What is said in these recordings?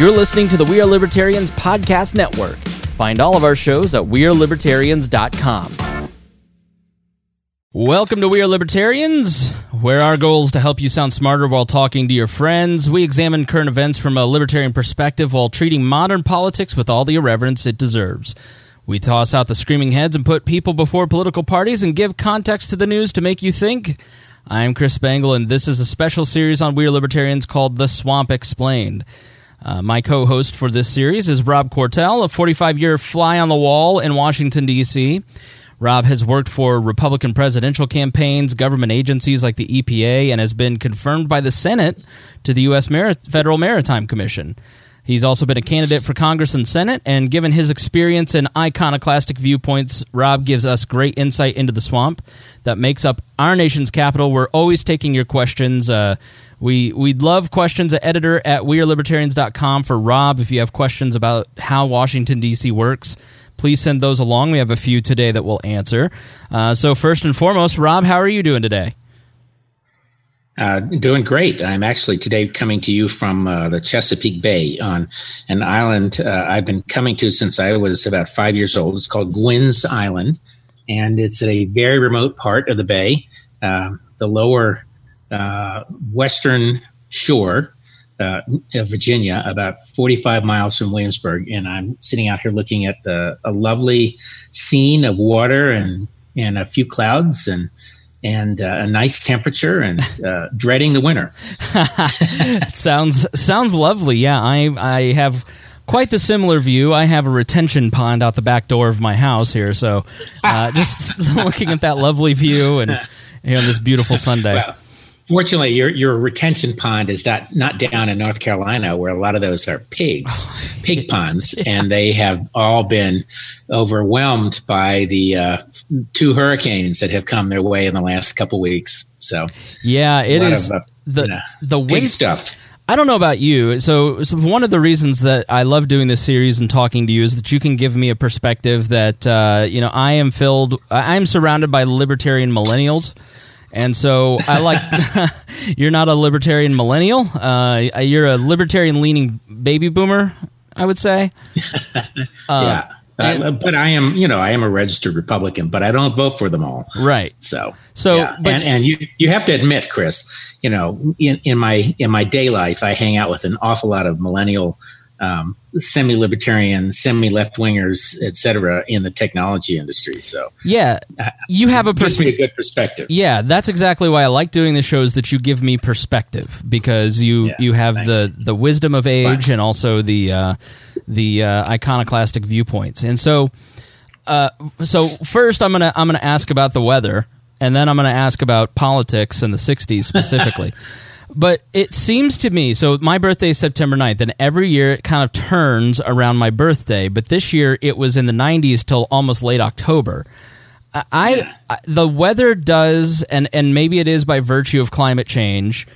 You're listening to the We Are Libertarians Podcast Network. Find all of our shows at WeareLibertarians.com. Welcome to We Are Libertarians, where our goal is to help you sound smarter while talking to your friends. We examine current events from a libertarian perspective while treating modern politics with all the irreverence it deserves. We toss out the screaming heads and put people before political parties and give context to the news to make you think. I'm Chris Spangle, and this is a special series on We Are Libertarians called The Swamp Explained. Uh, my co host for this series is Rob Quartel, a 45 year fly on the wall in Washington, D.C. Rob has worked for Republican presidential campaigns, government agencies like the EPA, and has been confirmed by the Senate to the U.S. Mar- Federal Maritime Commission. He's also been a candidate for Congress and Senate, and given his experience and iconoclastic viewpoints, Rob gives us great insight into the swamp that makes up our nation's capital. We're always taking your questions. Uh, we we'd love questions at editor at wearelibertarians.com for Rob. If you have questions about how Washington D.C. works, please send those along. We have a few today that we'll answer. Uh, so first and foremost, Rob, how are you doing today? Uh, doing great. I'm actually today coming to you from uh, the Chesapeake Bay on an island uh, I've been coming to since I was about five years old. It's called Gwynn's Island, and it's a very remote part of the bay, um, the lower western shore uh, of Virginia, about 45 miles from Williamsburg. And I'm sitting out here looking at the, a lovely scene of water and, and a few clouds and and uh, a nice temperature and uh, dreading the winter. sounds sounds lovely. Yeah, I I have quite the similar view. I have a retention pond out the back door of my house here, so uh, just looking at that lovely view and here on this beautiful Sunday. Well, Fortunately, your your retention pond is not not down in North Carolina, where a lot of those are pigs, pig ponds, and they have all been overwhelmed by the uh, two hurricanes that have come their way in the last couple weeks. So, yeah, it is of, uh, the you the wind stuff. I don't know about you. So, so, one of the reasons that I love doing this series and talking to you is that you can give me a perspective that uh, you know I am filled. I am surrounded by libertarian millennials and so I like, you're not a libertarian millennial. Uh, you're a libertarian leaning baby boomer, I would say. Uh, yeah. And, uh, but I am, you know, I am a registered Republican, but I don't vote for them all. Right. So, so, yeah. but, and, and you, you have to admit, Chris, you know, in, in my, in my day life, I hang out with an awful lot of millennial um, semi-libertarian, semi-left wingers, etc., in the technology industry. So yeah, you have a pers- gives me a good perspective. Yeah, that's exactly why I like doing the shows. That you give me perspective because you yeah, you have the you. the wisdom of age Fine. and also the uh, the uh, iconoclastic viewpoints. And so, uh, so first I'm gonna I'm gonna ask about the weather, and then I'm gonna ask about politics in the '60s specifically. But it seems to me, so my birthday is September 9th, and every year it kind of turns around my birthday. But this year it was in the 90s till almost late October. I. I the weather does, and, and maybe it is by virtue of climate change,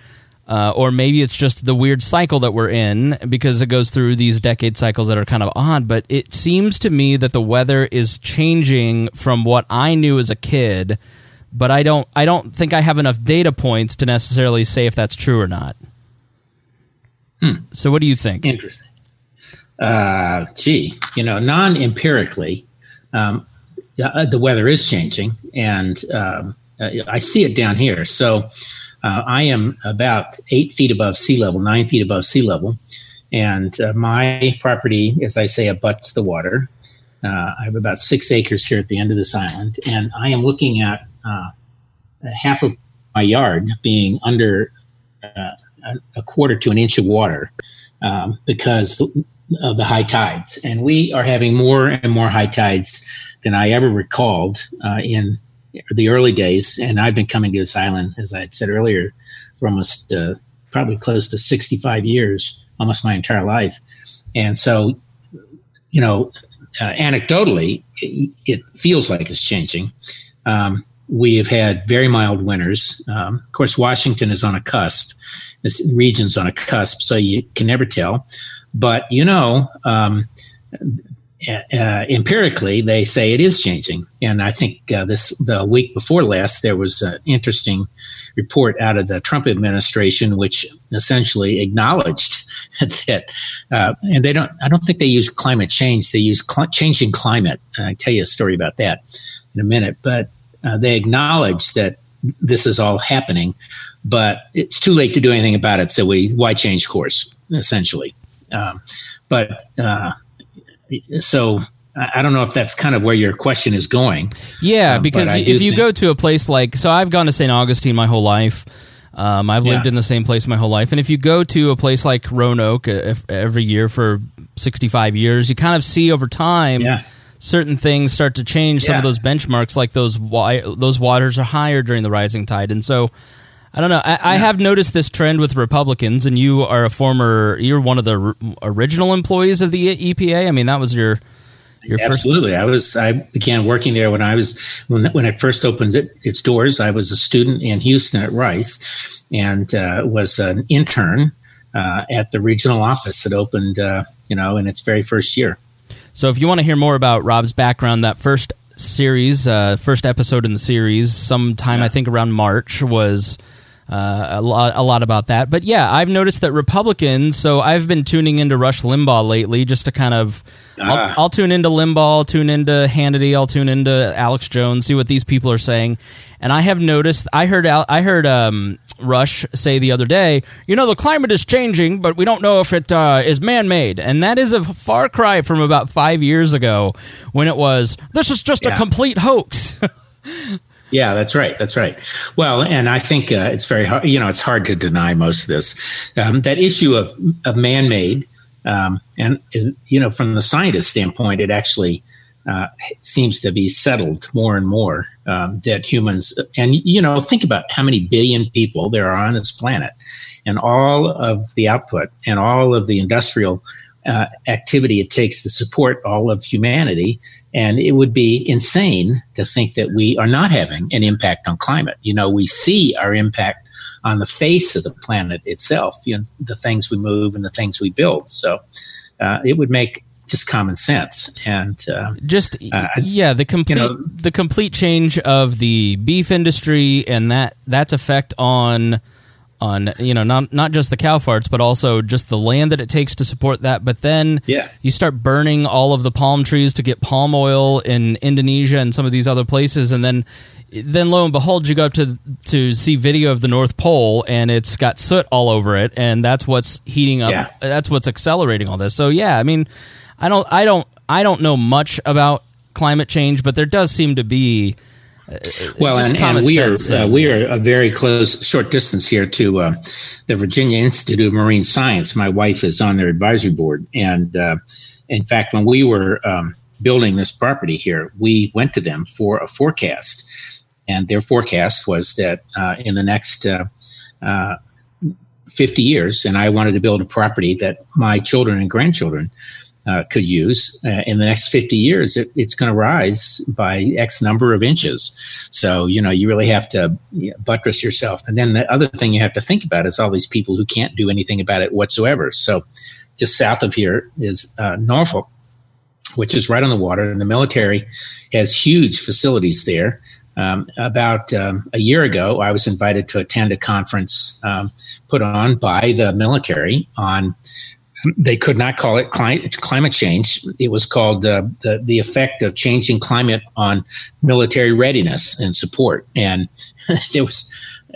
uh, or maybe it's just the weird cycle that we're in because it goes through these decade cycles that are kind of odd. But it seems to me that the weather is changing from what I knew as a kid but I don't I don't think I have enough data points to necessarily say if that's true or not. Hmm. So what do you think? Interesting. Uh, gee, you know, non-empirically, um, uh, the weather is changing, and um, uh, I see it down here. So uh, I am about eight feet above sea level, nine feet above sea level, and uh, my property, as I say, abuts the water. Uh, I have about six acres here at the end of this island, and I am looking at uh, half of my yard being under uh, a quarter to an inch of water um, because of the high tides. And we are having more and more high tides than I ever recalled uh, in the early days. And I've been coming to this island, as I had said earlier, for almost uh, probably close to 65 years, almost my entire life. And so, you know, uh, anecdotally, it, it, feels like it's changing. Um, we have had very mild winters. Um, of course, Washington is on a cusp. This region's on a cusp, so you can never tell. But you know, um, uh, empirically, they say it is changing. And I think uh, this the week before last, there was an interesting report out of the Trump administration, which essentially acknowledged that. Uh, and they don't. I don't think they use climate change. They use cl- changing climate. I tell you a story about that in a minute. But uh, they acknowledge that this is all happening, but it's too late to do anything about it. So we why change course essentially. Um, but uh, so I don't know if that's kind of where your question is going. Yeah, um, because if you go to a place like, so I've gone to St. Augustine my whole life. Um, I've lived yeah. in the same place my whole life. And if you go to a place like Roanoke uh, every year for 65 years, you kind of see over time yeah. Certain things start to change. Yeah. Some of those benchmarks, like those, those waters are higher during the rising tide. And so I don't know. I, I, have noticed this trend with Republicans, and you are a former, you're one of the r- original employees of the EPA. I mean, that was your. Your Absolutely, first- I was. I began working there when I was when when it first opened it, its doors. I was a student in Houston at Rice, and uh, was an intern uh, at the regional office that opened, uh, you know, in its very first year. So, if you want to hear more about Rob's background, that first series, uh, first episode in the series, sometime yeah. I think around March was uh, a lot a lot about that. But yeah, I've noticed that Republicans. So I've been tuning into Rush Limbaugh lately, just to kind of. Ah. I'll, I'll, tune into Limbaugh, I'll tune into Hannity, I'll tune into Alex Jones, see what these people are saying, and I have noticed. I heard I heard um, Rush say the other day, you know, the climate is changing, but we don't know if it uh, is man made, and that is a far cry from about five years ago when it was this is just yeah. a complete hoax. Yeah, that's right. That's right. Well, and I think uh, it's very hard. You know, it's hard to deny most of this. Um, that issue of of man made, um, and you know, from the scientist standpoint, it actually uh, seems to be settled more and more um, that humans and you know think about how many billion people there are on this planet and all of the output and all of the industrial uh, activity it takes to support all of humanity. And it would be insane to think that we are not having an impact on climate. You know, we see our impact on the face of the planet itself, you know, the things we move and the things we build. So uh, it would make just common sense. And uh, just uh, yeah the complete you know, the complete change of the beef industry and that that's effect on on you know not not just the cow farts but also just the land that it takes to support that. But then yeah. you start burning all of the palm trees to get palm oil in Indonesia and some of these other places. And then then lo and behold you go up to to see video of the North Pole and it's got soot all over it. And that's what's heating up yeah. that's what's accelerating all this. So yeah I mean I don't I don't I don't know much about climate change but there does seem to be well, and, and, we are uh, we are a very close short distance here to uh, the Virginia Institute of Marine Science. My wife is on their advisory board, and uh, in fact, when we were um, building this property here, we went to them for a forecast, and their forecast was that uh, in the next uh, uh, 50 years, and I wanted to build a property that my children and grandchildren uh, could use uh, in the next 50 years it, it's going to rise by x number of inches. So you know you really have to buttress yourself. And then the other thing you have to think about is all these people who can't do anything about it whatsoever. So just south of here is uh, norfolk which is right on the water and the military has huge facilities there. Um, about um, a year ago, I was invited to attend a conference um, put on by the military on they could not call it climate, change. It was called uh, the, the effect of changing climate on military readiness and support. And there was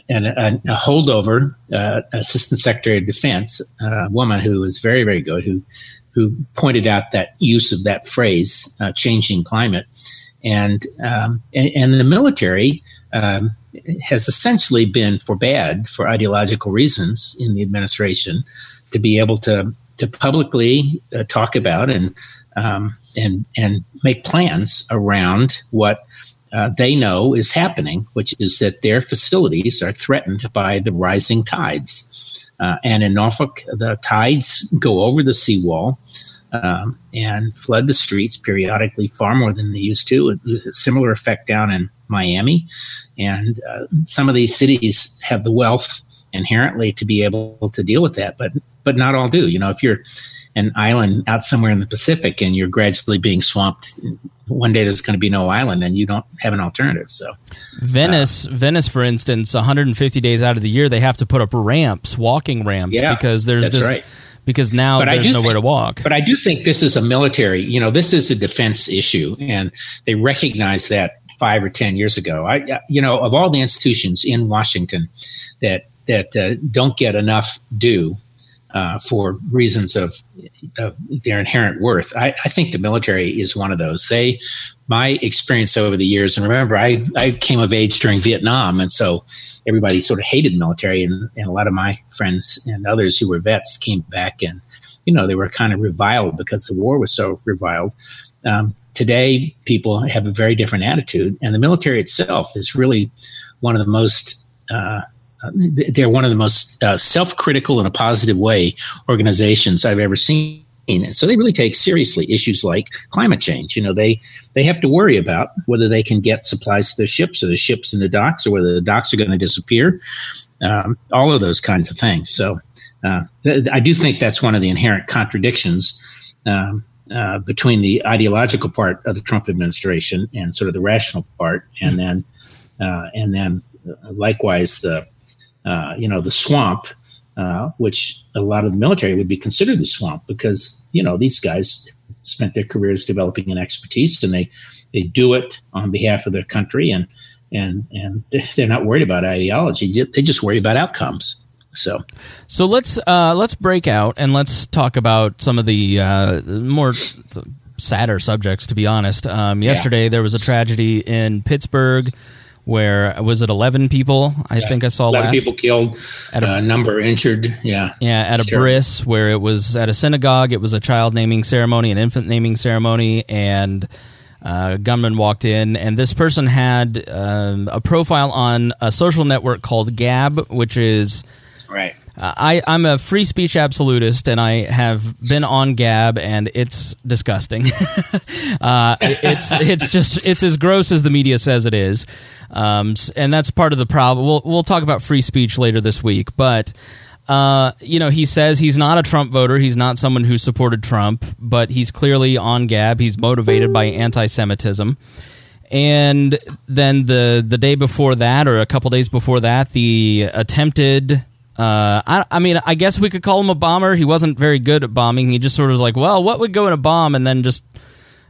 an, a, a holdover uh, assistant secretary of defense, a woman who was very, very good, who, who pointed out that use of that phrase, uh, changing climate. And, um, and, and, the military um, has essentially been forbade for ideological reasons in the administration to be able to to publicly uh, talk about and um, and and make plans around what uh, they know is happening, which is that their facilities are threatened by the rising tides. Uh, and in Norfolk, the tides go over the seawall um, and flood the streets periodically, far more than they used to. A similar effect down in Miami, and uh, some of these cities have the wealth inherently to be able to deal with that, but but not all do. You know, if you're an island out somewhere in the Pacific, and you're gradually being swamped. One day there's going to be no island, and you don't have an alternative. So, Venice, uh, Venice, for instance, 150 days out of the year, they have to put up ramps, walking ramps, yeah, because there's just right. because now but there's nowhere think, to walk. But I do think this is a military. You know, this is a defense issue, and they recognize that five or ten years ago. I, you know, of all the institutions in Washington that that uh, don't get enough due uh, for reasons of, of, their inherent worth. I, I, think the military is one of those. They, my experience over the years, and remember, I, I came of age during Vietnam, and so everybody sort of hated the military, and, and a lot of my friends and others who were vets came back, and you know they were kind of reviled because the war was so reviled. Um, today, people have a very different attitude, and the military itself is really one of the most uh, they're one of the most uh, self-critical in a positive way organizations I've ever seen. And so they really take seriously issues like climate change. You know, they they have to worry about whether they can get supplies to the ships or the ships in the docks or whether the docks are going to disappear. Um, all of those kinds of things. So uh, th- I do think that's one of the inherent contradictions um, uh, between the ideological part of the Trump administration and sort of the rational part, and then uh, and then uh, likewise the uh, you know, the swamp, uh, which a lot of the military would be considered the swamp because, you know, these guys spent their careers developing an expertise and they, they do it on behalf of their country and, and, and they're not worried about ideology. They just worry about outcomes. So, so let's uh, let's break out and let's talk about some of the uh, more sadder subjects. To be honest, um, yesterday yeah. there was a tragedy in Pittsburgh where was it 11 people? I yeah. think i saw 11 last. people killed at a uh, number injured. Yeah. Yeah at a bris where it was at a synagogue. It was a child naming ceremony an infant naming ceremony and uh, gunman walked in. And this person had um, a profile on a social network called gab which is right I, I'm a free speech absolutist, and I have been on Gab, and it's disgusting. uh, it's it's just it's as gross as the media says it is, um, and that's part of the problem. We'll we'll talk about free speech later this week, but. Uh, you know, he says he's not a Trump voter. He's not someone who supported Trump, but he's clearly on Gab. He's motivated by anti-Semitism. And then the the day before that, or a couple days before that, the attempted uh, I, I mean, I guess we could call him a bomber. He wasn't very good at bombing. He just sort of was like, well, what would go in a bomb? And then just,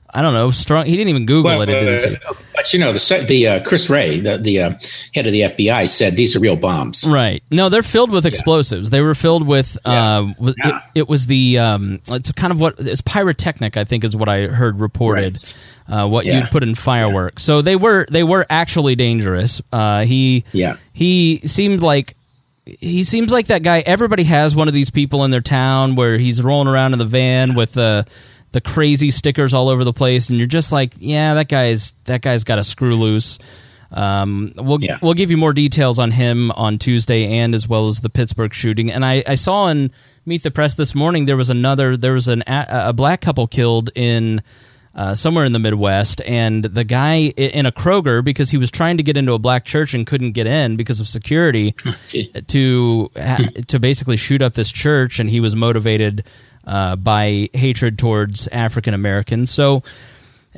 I don't know, strong. He didn't even Google well, it. it didn't uh, but you know, the the uh, Chris Wray, the the uh, head of the FBI, said these are real bombs. Right? No, they're filled with explosives. Yeah. They were filled with. Yeah. Uh, yeah. It, it, was the. Um, it's kind of what it's pyrotechnic. I think is what I heard reported. Right. Uh, what you'd put in fireworks. So they were they were actually dangerous. Uh, he yeah he seemed like he seems like that guy. Everybody has one of these people in their town where he's rolling around in the van with the the crazy stickers all over the place, and you're just like, yeah, that guy's that guy's got a screw loose. Um, we'll yeah. we'll give you more details on him on Tuesday and as well as the Pittsburgh shooting. And I, I saw in Meet the Press this morning there was another there was an a, a black couple killed in uh, somewhere in the Midwest, and the guy in a Kroger because he was trying to get into a black church and couldn't get in because of security to to basically shoot up this church, and he was motivated uh, by hatred towards African Americans. So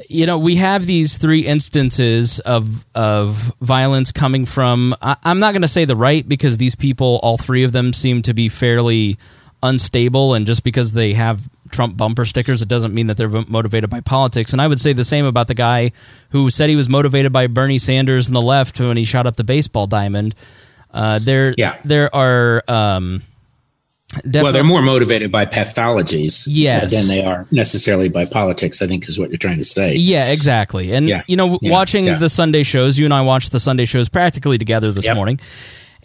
you know we have these three instances of of violence coming from I, am not going to say the right because these people all three of them seem to be fairly unstable and just because they have Trump bumper stickers, it doesn't mean that they're motivated by politics. And I would say the same about the guy who said he was motivated by Bernie Sanders and the left when he shot up the baseball diamond. Uh, there, yeah. there are. Um, well, they're more motivated by pathologies yes. than they are necessarily by politics, I think is what you're trying to say. Yeah, exactly. And, yeah. you know, yeah. watching yeah. the Sunday shows, you and I watched the Sunday shows practically together this yep. morning.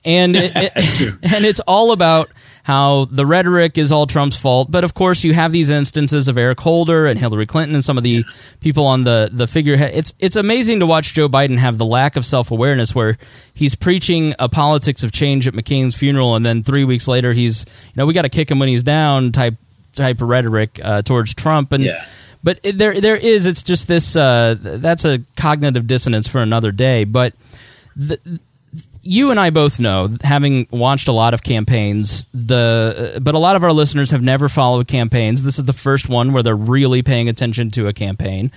And it, it, and it's all about how the rhetoric is all Trump's fault. But of course, you have these instances of Eric Holder and Hillary Clinton and some of the people on the the figurehead. It's it's amazing to watch Joe Biden have the lack of self awareness where he's preaching a politics of change at McCain's funeral, and then three weeks later he's you know we got to kick him when he's down type type of rhetoric uh, towards Trump and. Yeah. But there, there is. It's just this. Uh, that's a cognitive dissonance for another day. But the, you and I both know, having watched a lot of campaigns, the but a lot of our listeners have never followed campaigns. This is the first one where they're really paying attention to a campaign.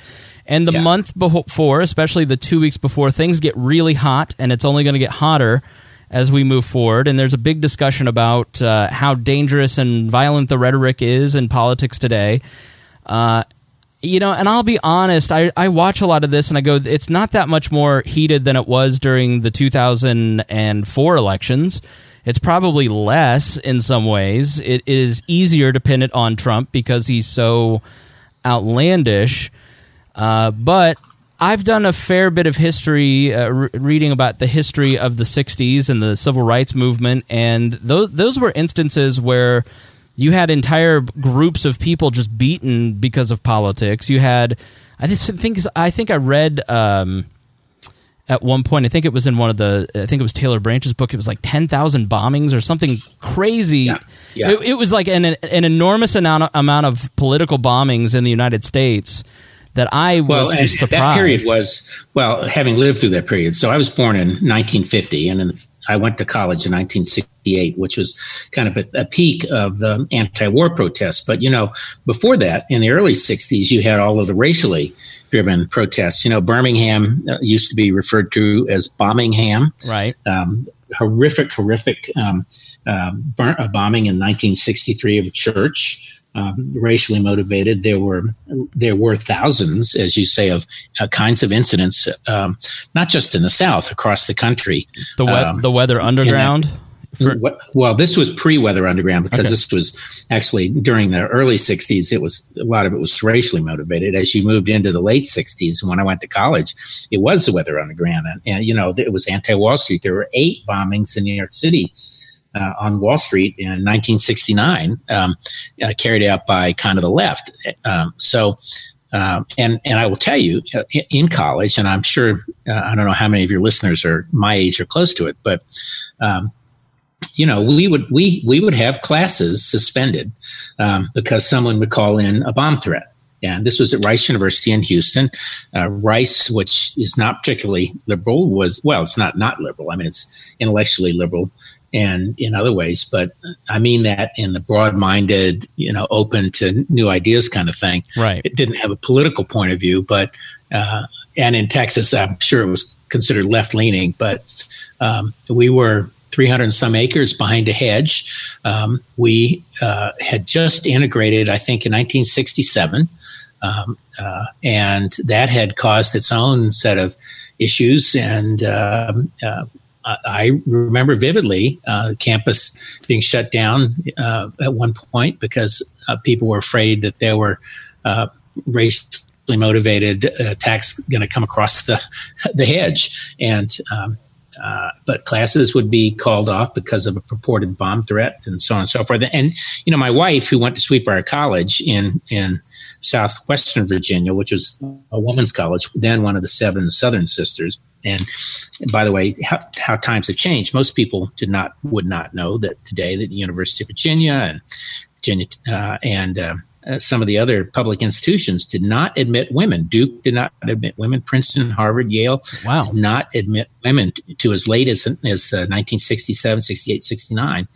And the yeah. month before, especially the two weeks before, things get really hot, and it's only going to get hotter as we move forward. And there's a big discussion about uh, how dangerous and violent the rhetoric is in politics today. Uh, you know, and I'll be honest, I, I watch a lot of this and I go, it's not that much more heated than it was during the 2004 elections. It's probably less in some ways. It is easier to pin it on Trump because he's so outlandish. Uh, but I've done a fair bit of history, uh, re- reading about the history of the 60s and the civil rights movement, and those, those were instances where you had entire groups of people just beaten because of politics. You had, I think, I think I read um, at one point. I think it was in one of the. I think it was Taylor Branch's book. It was like ten thousand bombings or something crazy. Yeah, yeah. It, it, was like an an enormous amount amount of political bombings in the United States that I was well, just surprised. That period was well, having lived through that period. So I was born in 1950, and in the I went to college in 1968, which was kind of a, a peak of the anti-war protests. But you know, before that, in the early 60s, you had all of the racially driven protests. You know, Birmingham uh, used to be referred to as Bombingham. Right. Um, horrific, horrific um, um, bombing in 1963 of a church um, racially motivated. There were there were thousands, as you say, of uh, kinds of incidents, um, not just in the South, across the country. The we- um, the Weather Underground. For- well, this was pre-Weather Underground because okay. this was actually during the early '60s. It was a lot of it was racially motivated. As you moved into the late '60s, when I went to college, it was the Weather Underground, and, and you know it was anti-Wall Street. There were eight bombings in New York City uh, on Wall Street in 1969, um, uh, carried out by kind of the left. Um, so, um, and and I will tell you, uh, in college, and I'm sure uh, I don't know how many of your listeners are my age or close to it, but um, you know, we would we we would have classes suspended um, because someone would call in a bomb threat. And this was at Rice University in Houston. Uh, Rice, which is not particularly liberal, was well, it's not not liberal. I mean, it's intellectually liberal, and in other ways. But I mean that in the broad minded, you know, open to new ideas kind of thing. Right. It didn't have a political point of view, but, uh, and in Texas, I'm sure it was considered left leaning, but um, we were 300 and some acres behind a hedge. Um, we uh, had just integrated, I think, in 1967. Um, uh, and that had caused its own set of issues. And um, uh, I remember vividly uh, campus being shut down uh, at one point because uh, people were afraid that there were uh, racially motivated attacks going to come across the the hedge, and um, uh, but classes would be called off because of a purported bomb threat and so on and so forth. And you know, my wife, who went to Sweet Briar College in in southwestern Virginia, which was a woman's college, then one of the seven Southern Sisters, and, by the way, how, how, times have changed. Most people did not would not know that today that the University of Virginia and Virginia uh, and uh, uh, some of the other public institutions did not admit women. Duke did not admit women. Princeton, Harvard, Yale wow. did not admit women to, to as late as, as 1967, uh, 68, 69.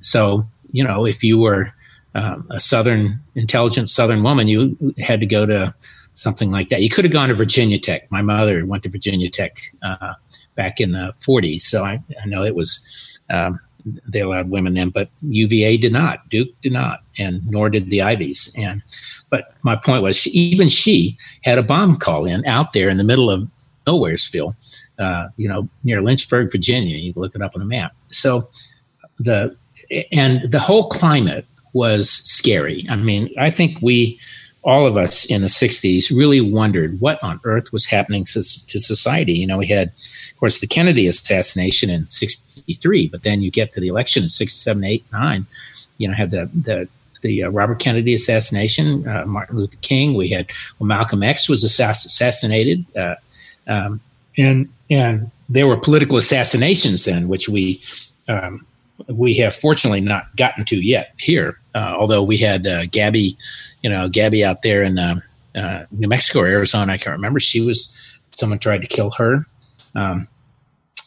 So, you know, if you were um, a Southern, intelligent Southern woman, you had to go to something like that. You could have gone to Virginia Tech. My mother went to Virginia Tech uh, back in the 40s, so I, I know it was um, they allowed women in, but UVA did not, Duke did not, and nor did the Ivies. And but my point was, she, even she had a bomb call in out there in the middle of Nowheresville, uh, you know, near Lynchburg, Virginia. You look it up on the map. So the and the whole climate was scary. I mean, I think we all of us in the 60s really wondered what on earth was happening to, society. You know, we had, of course, the Kennedy assassination in 63, but then you get to the election in 67, 8, 9. You know, had the, the, the uh, Robert Kennedy assassination, uh, Martin Luther King. We had, well, Malcolm X was assass- assassinated. Uh, um, and, and there were political assassinations then, which we, um, we have fortunately not gotten to yet here. Uh, although we had uh, Gabby, you know, Gabby out there in uh, uh, New Mexico or Arizona, I can't remember. She was someone tried to kill her. Um,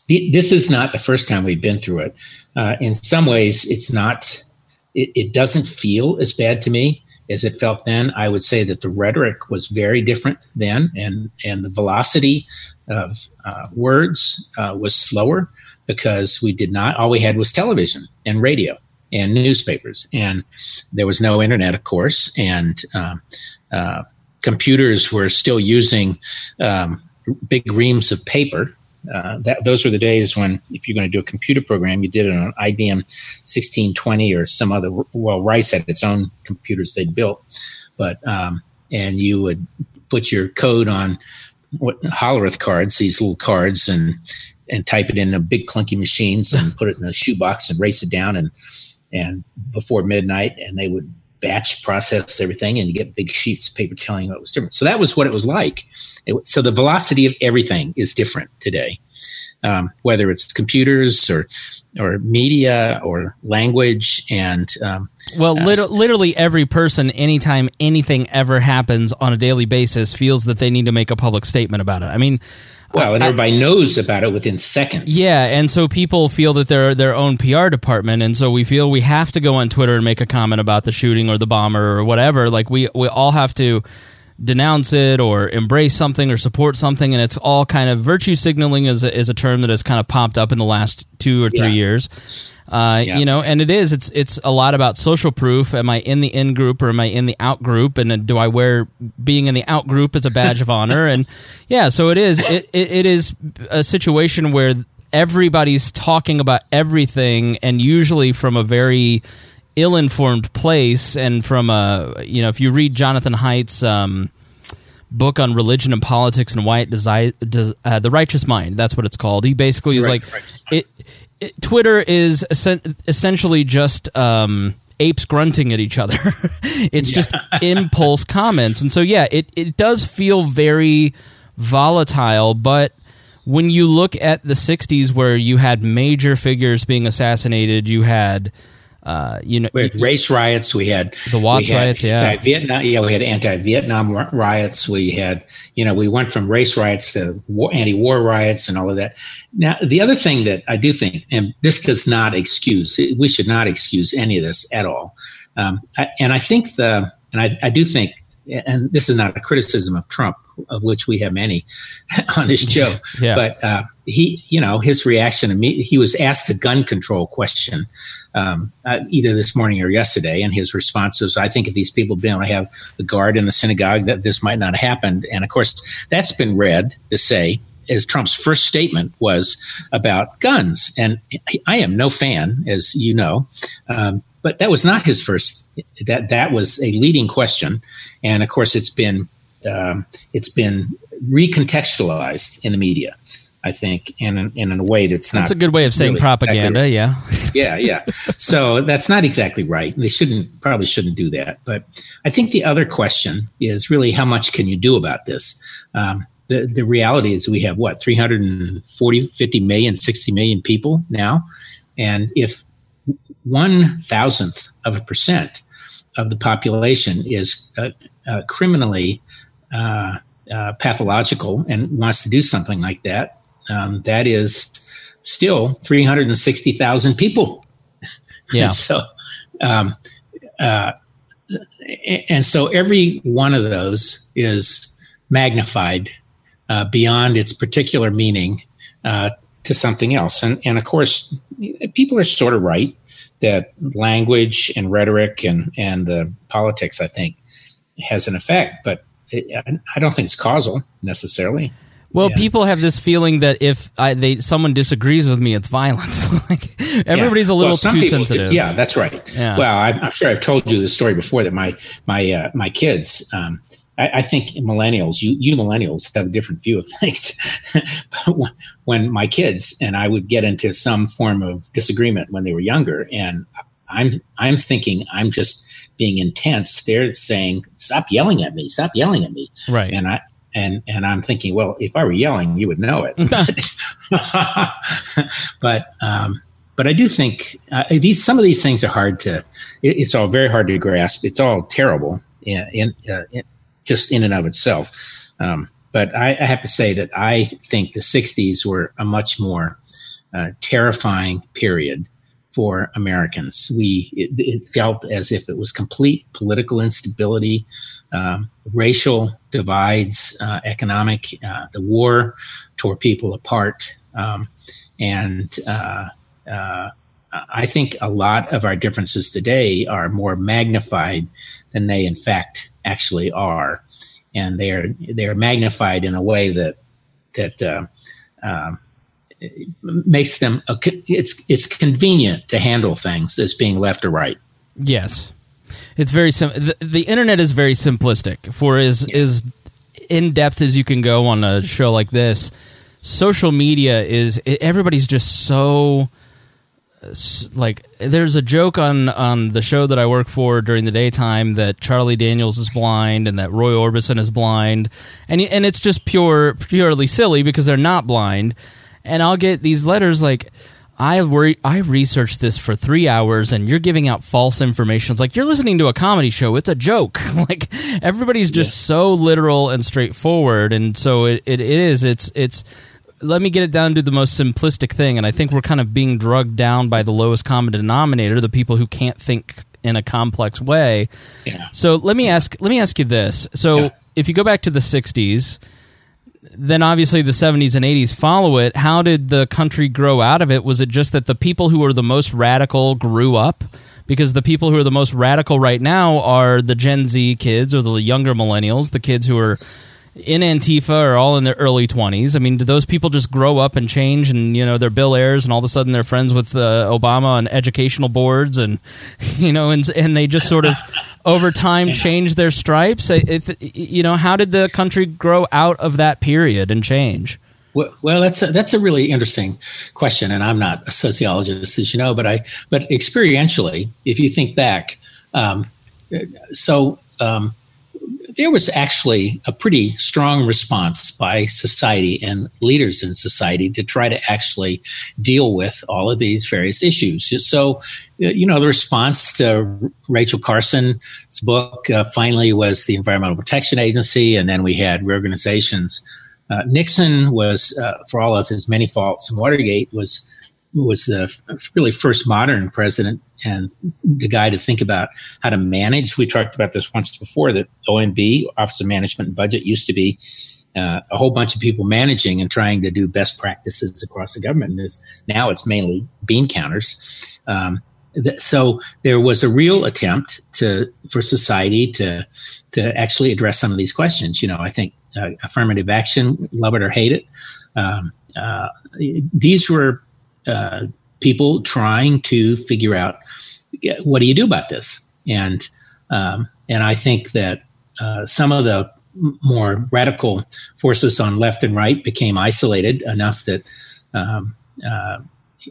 this is not the first time we've been through it. Uh, in some ways, it's not. It, it doesn't feel as bad to me as it felt then. I would say that the rhetoric was very different then, and and the velocity of uh, words was slower because we did not. All we had was television and radio and newspapers, and there was no internet, of course, and um, uh, computers were still using um, big reams of paper. Uh, that, those were the days when, if you're going to do a computer program, you did it on IBM 1620 or some other. Well, Rice had its own computers they'd built, but um, and you would put your code on what Hollerith cards, these little cards, and and type it in a big clunky machines and put it in a shoebox and race it down and and before midnight and they would batch process everything and you get big sheets of paper telling what was different. So that was what it was like. It, so the velocity of everything is different today, um, whether it's computers or or media or language and um, well, uh, literally every person, anytime anything ever happens on a daily basis, feels that they need to make a public statement about it. I mean. Well, and everybody I, knows about it within seconds. Yeah, and so people feel that they're their own PR department, and so we feel we have to go on Twitter and make a comment about the shooting or the bomber or whatever. Like we we all have to denounce it or embrace something or support something, and it's all kind of virtue signaling is a, is a term that has kind of popped up in the last two or three yeah. years. Uh, yeah. You know, and it is. It's it's a lot about social proof. Am I in the in group or am I in the out group? And do I wear being in the out group as a badge of honor? And yeah, so it is. It, it, it is a situation where everybody's talking about everything, and usually from a very ill-informed place, and from a you know, if you read Jonathan Haidt's. Um, book on religion and politics and why it desi- des- uh, the righteous mind that's what it's called he basically is right, like it Twitter is essentially just um, apes grunting at each other. it's yeah. just impulse comments, and so yeah, it it does feel very volatile, but when you look at the 60s where you had major figures being assassinated you had uh, you know, we had race riots. We had the Watts riots. Yeah, Vietnam. Yeah, we had anti-Vietnam riots. We had, you know, we went from race riots to war, anti-war riots and all of that. Now, the other thing that I do think, and this does not excuse, we should not excuse any of this at all. Um, I, and I think the, and I, I do think and this is not a criticism of Trump, of which we have many on this show. yeah. But uh, he, you know, his reaction to me, he was asked a gun control question um, uh, either this morning or yesterday, and his response was, "I think if these people been able to have a guard in the synagogue, that this might not have happened." And of course, that's been read to say as Trump's first statement was about guns. And I am no fan, as you know, um, but that was not his first. That that was a leading question, and of course, it's been um, it's been recontextualized in the media. I think, and in, in a way that's not. That's a good way of saying really propaganda. Yeah. yeah, yeah. So that's not exactly right. They shouldn't probably shouldn't do that. But I think the other question is really how much can you do about this? Um, the the reality is we have what 340, 50 million, 60 million people now, and if one thousandth of a percent of the population is uh, uh, criminally uh, uh, pathological and wants to do something like that, um, that is still 360,000 people. Yeah. so, um, uh, and so every one of those is magnified uh, beyond its particular meaning to something else. And, and of course, people are sort of right that language and rhetoric and, and the politics, I think, has an effect, but it, I don't think it's causal necessarily. Well, yeah. people have this feeling that if I, they someone disagrees with me, it's violence. like everybody's yeah. a little well, too people, sensitive. Yeah, that's right. Yeah. Well, I, am sure I've told you the story before that my my uh, my kids. Um, I, I, think millennials, you, you millennials have a different view of things. when my kids and I would get into some form of disagreement when they were younger, and I'm I'm thinking I'm just being intense. They're saying, "Stop yelling at me! Stop yelling at me!" Right. And I and and I'm thinking, well, if I were yelling, you would know it. but um, but I do think uh, these some of these things are hard to. It, it's all very hard to grasp. It's all terrible in, in, uh, in just in and of itself. Um, but I, I, have to say that I think the 60s were a much more uh, terrifying period for Americans. We it, it, felt as if it was complete political instability, um, racial divides, uh, economic. Uh, the war tore people apart, um, and uh, uh, I think a lot of our differences today are more magnified than they, in fact, actually are, and they are they are magnified in a way that that uh, um, makes them a, it's it's convenient to handle things as being left or right. Yes, it's very sim- the, the internet is very simplistic. For as yeah. as in depth as you can go on a show like this, social media is everybody's just so like there's a joke on on the show that I work for during the daytime that Charlie Daniels is blind and that Roy Orbison is blind and and it's just pure purely silly because they're not blind and I'll get these letters like I worry, I researched this for three hours, and you're giving out false information. It's like you're listening to a comedy show. It's a joke. like everybody's just yeah. so literal and straightforward, and so it, it is. It's it's let me get it down to the most simplistic thing, and I think we're kind of being drugged down by the lowest common denominator, the people who can't think in a complex way. Yeah. So let me ask let me ask you this. So yeah. if you go back to the '60s, then obviously the 70s and 80s follow it. How did the country grow out of it? Was it just that the people who were the most radical grew up? Because the people who are the most radical right now are the Gen Z kids or the younger millennials, the kids who are in Antifa are all in their early 20s. I mean, do those people just grow up and change and, you know, they're Bill Ayers and all of a sudden they're friends with uh, Obama on educational boards and, you know, and, and they just sort of over time change their stripes? If, you know, how did the country grow out of that period and change? Well, that's a, that's a really interesting question, and I'm not a sociologist, as you know, but I but experientially, if you think back, um, so um, there was actually a pretty strong response by society and leaders in society to try to actually deal with all of these various issues. So, you know, the response to Rachel Carson's book uh, finally was the Environmental Protection Agency, and then we had reorganizations. Uh, Nixon was, uh, for all of his many faults in Watergate, was was the really first modern president and the guy to think about how to manage. We talked about this once before that OMB, Office of Management and Budget, used to be uh, a whole bunch of people managing and trying to do best practices across the government. And this, now it's mainly bean counters. Um, so there was a real attempt to for society to to actually address some of these questions. You know, I think uh, affirmative action, love it or hate it. Um, uh, these were uh, people trying to figure out what do you do about this? And um, and I think that uh, some of the more radical forces on left and right became isolated enough that um, uh,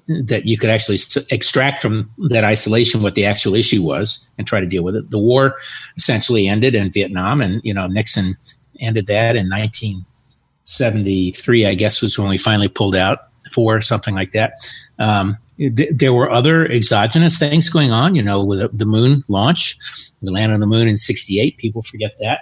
that you could actually extract from that isolation what the actual issue was and try to deal with it. The war essentially ended in Vietnam, and you know Nixon ended that in 1973. I guess was when we finally pulled out for something like that. Um, th- there were other exogenous things going on, you know, with the moon launch. We landed on the moon in 68. People forget that.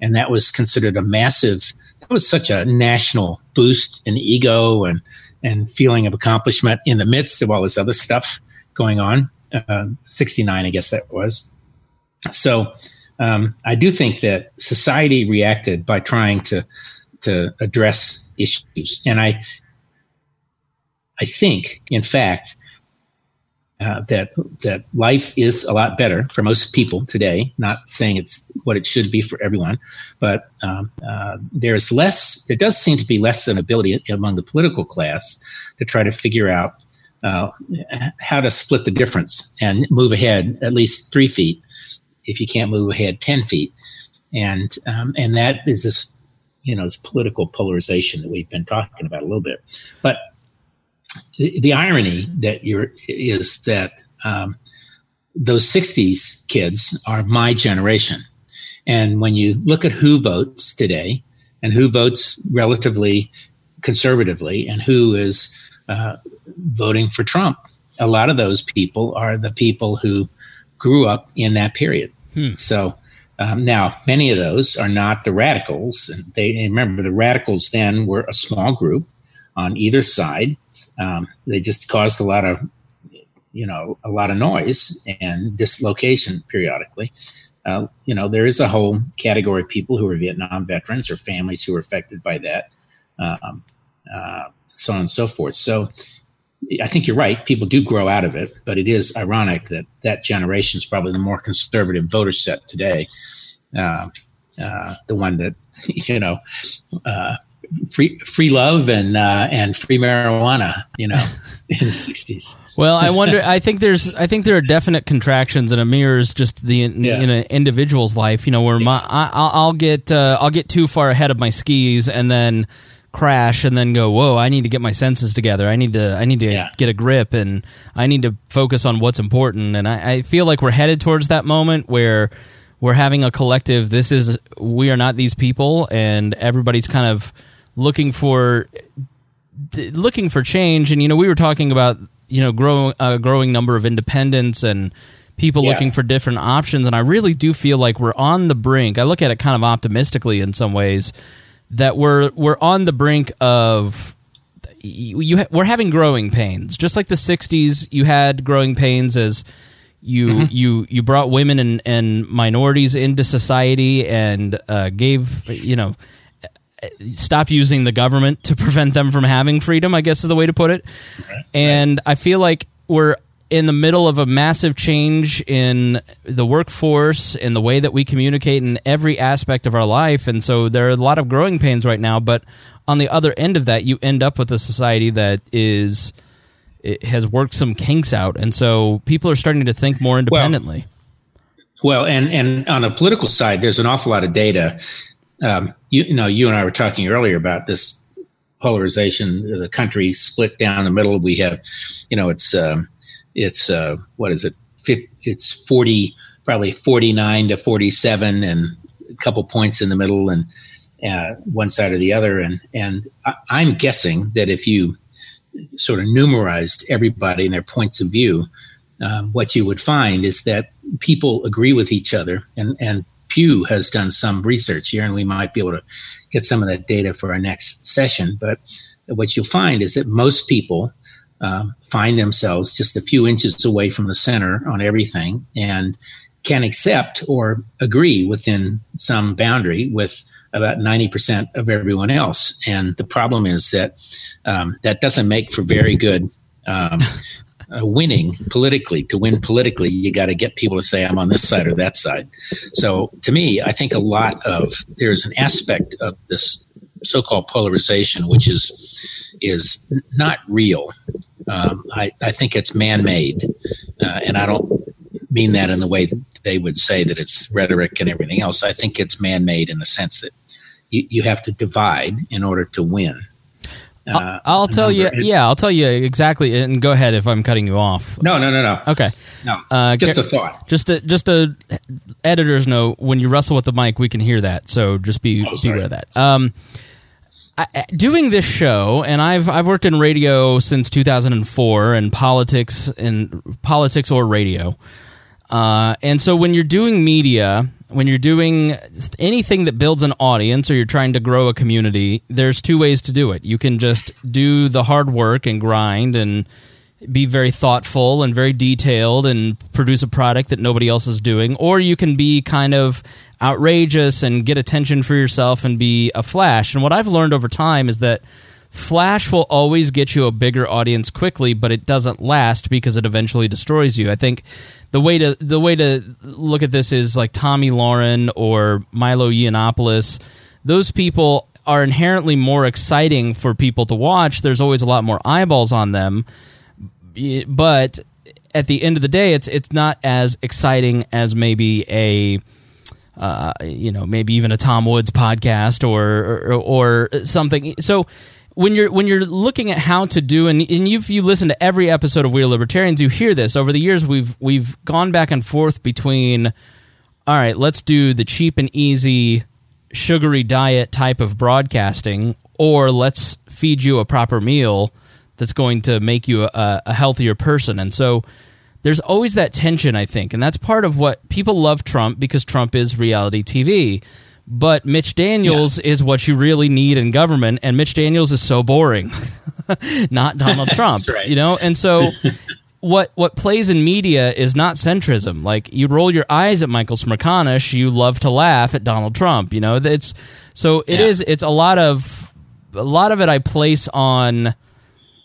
And that was considered a massive, that was such a national boost in ego and, and feeling of accomplishment in the midst of all this other stuff going on. Uh, 69, I guess that was. So um, I do think that society reacted by trying to to address issues, and I I think, in fact, uh, that that life is a lot better for most people today. Not saying it's what it should be for everyone, but um, uh, there's less. There does seem to be less an ability among the political class to try to figure out uh, how to split the difference and move ahead at least three feet if you can't move ahead ten feet, and um, and that is this you know this political polarization that we've been talking about a little bit, but the, the irony that you're is that um, those 60s kids are my generation. And when you look at who votes today and who votes relatively conservatively and who is uh, voting for Trump, a lot of those people are the people who grew up in that period. Hmm. So Um, now, many of those are not the radicals. And they remember the radicals then were a small group on either side. Um, they just caused a lot of, you know, a lot of noise and dislocation periodically. Uh, you know, there is a whole category of people who are Vietnam veterans or families who were affected by that, um, uh, so on and so forth. So, I think you're right. People do grow out of it, but it is ironic that that generation is probably the more conservative voter set today. Uh, uh, the one that you know, uh, free free love and uh, and free marijuana, you know, in the '60s. Well, I wonder. I think there's. I think there are definite contractions, and it mirrors just the in, yeah. in an individual's life. You know, where my I, will get uh, I'll get too far ahead of my skis, and then crash and then go whoa i need to get my senses together i need to i need to yeah. get a grip and i need to focus on what's important and I, I, feel like we're headed towards that moment where we're having a collective this is we are not these people and everybody's kind of looking for looking for change and you know we were talking about you know growing a growing number of independents and people yeah. looking for different options and i really do feel like we're on the brink i look at it kind of optimistically in some ways that we're we're on the brink of you, you we're having growing pains just like the 60s you had growing pains as you mm-hmm. you you brought women and, and minorities into society and uh, gave you know stop using the government to prevent them from having freedom i guess is the way to put it right. and i feel like we're in the middle of a massive change in the workforce, in the way that we communicate, in every aspect of our life. And so there are a lot of growing pains right now. But on the other end of that, you end up with a society that is has worked some kinks out, and so people are starting to think more independently. Well, well and and on the political side, there's an awful lot of data. Um, you, you know, you and I were talking earlier about this polarization. The country split down the middle. We have, you know, it's um, it's uh, what is it? It's forty, probably forty nine to forty seven, and a couple points in the middle, and uh, one side or the other. And and I, am guessing that if you sort of numerized everybody and their points of view, um, what you would find is that people agree with each other. And and Pew has done some research here, and we might be able to get some of that data for our next session. But what you'll find is that most people um, find themselves just a few inches away from the center on everything and can accept or agree within some boundary with about 90% of everyone else. And the problem is that um, that doesn't make for very good um, uh, winning politically. To win politically, you got to get people to say, I'm on this side or that side. So to me, I think a lot of there's an aspect of this so-called polarization, which is is not real. Um, I, I think it's man-made, uh, and I don't mean that in the way they would say that it's rhetoric and everything else. I think it's man-made in the sense that you, you have to divide in order to win. Uh, I'll tell you. Yeah, I'll tell you exactly. And go ahead if I'm cutting you off. No, no, no, no. Okay. No. Uh, just a thought. Just a just a editor's note. When you wrestle with the mic, we can hear that. So just be oh, be aware of that. Um, I, doing this show, and I've I've worked in radio since 2004, and politics and politics or radio. Uh, and so when you're doing media, when you're doing anything that builds an audience or you're trying to grow a community, there's two ways to do it. You can just do the hard work and grind and be very thoughtful and very detailed and produce a product that nobody else is doing, or you can be kind of outrageous and get attention for yourself and be a flash. And what I've learned over time is that flash will always get you a bigger audience quickly, but it doesn't last because it eventually destroys you. I think the way to the way to look at this is like Tomi Lahren or Milo Yiannopoulos. Those people are inherently more exciting for people to watch. There's always a lot more eyeballs on them but at the end of the day, it's it's not as exciting as maybe a uh, you know maybe even a Tom Woods podcast or, or, or something. So when you're when you're looking at how to do and, and if you listen to every episode of We Are Libertarians, you hear this over the years. We've we've gone back and forth between all right, let's do the cheap and easy sugary diet type of broadcasting, or let's feed you a proper meal that's going to make you a, a healthier person. And so there's always that tension, I think, and that's part of what people love Trump because Trump is reality TV. But Mitch Daniels yeah. is what you really need in government, and Mitch Daniels is so boring, not Donald Trump. right. You know, and so what what plays in media is not centrism. Like you roll your eyes at Michael Smerconish, you love to laugh at Donald Trump. You know, it's so it yeah. is. It's a lot of a lot of it. I place on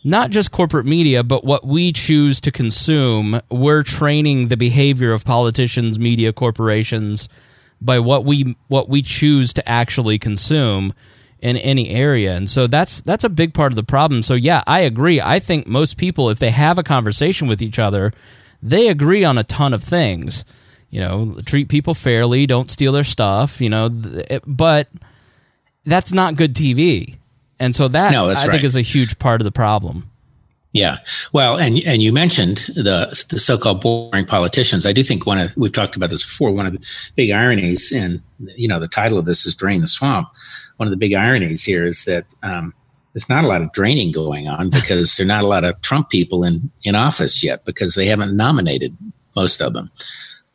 not just corporate media, but what we choose to consume. We're training the behavior of politicians, media corporations by what we what we choose to actually consume in any area. And so that's that's a big part of the problem. So yeah, I agree. I think most people if they have a conversation with each other, they agree on a ton of things. You know, treat people fairly, don't steal their stuff, you know, but that's not good TV. And so that no, I right. think is a huge part of the problem. Yeah. Well, and and you mentioned the the so-called boring politicians. I do think one of we've talked about this before. One of the big ironies, and you know, the title of this is "Drain the Swamp." one of the big ironies here is that um, there's not a lot of draining going on because there are not a lot of Trump people in, in office yet because they haven't nominated most of them.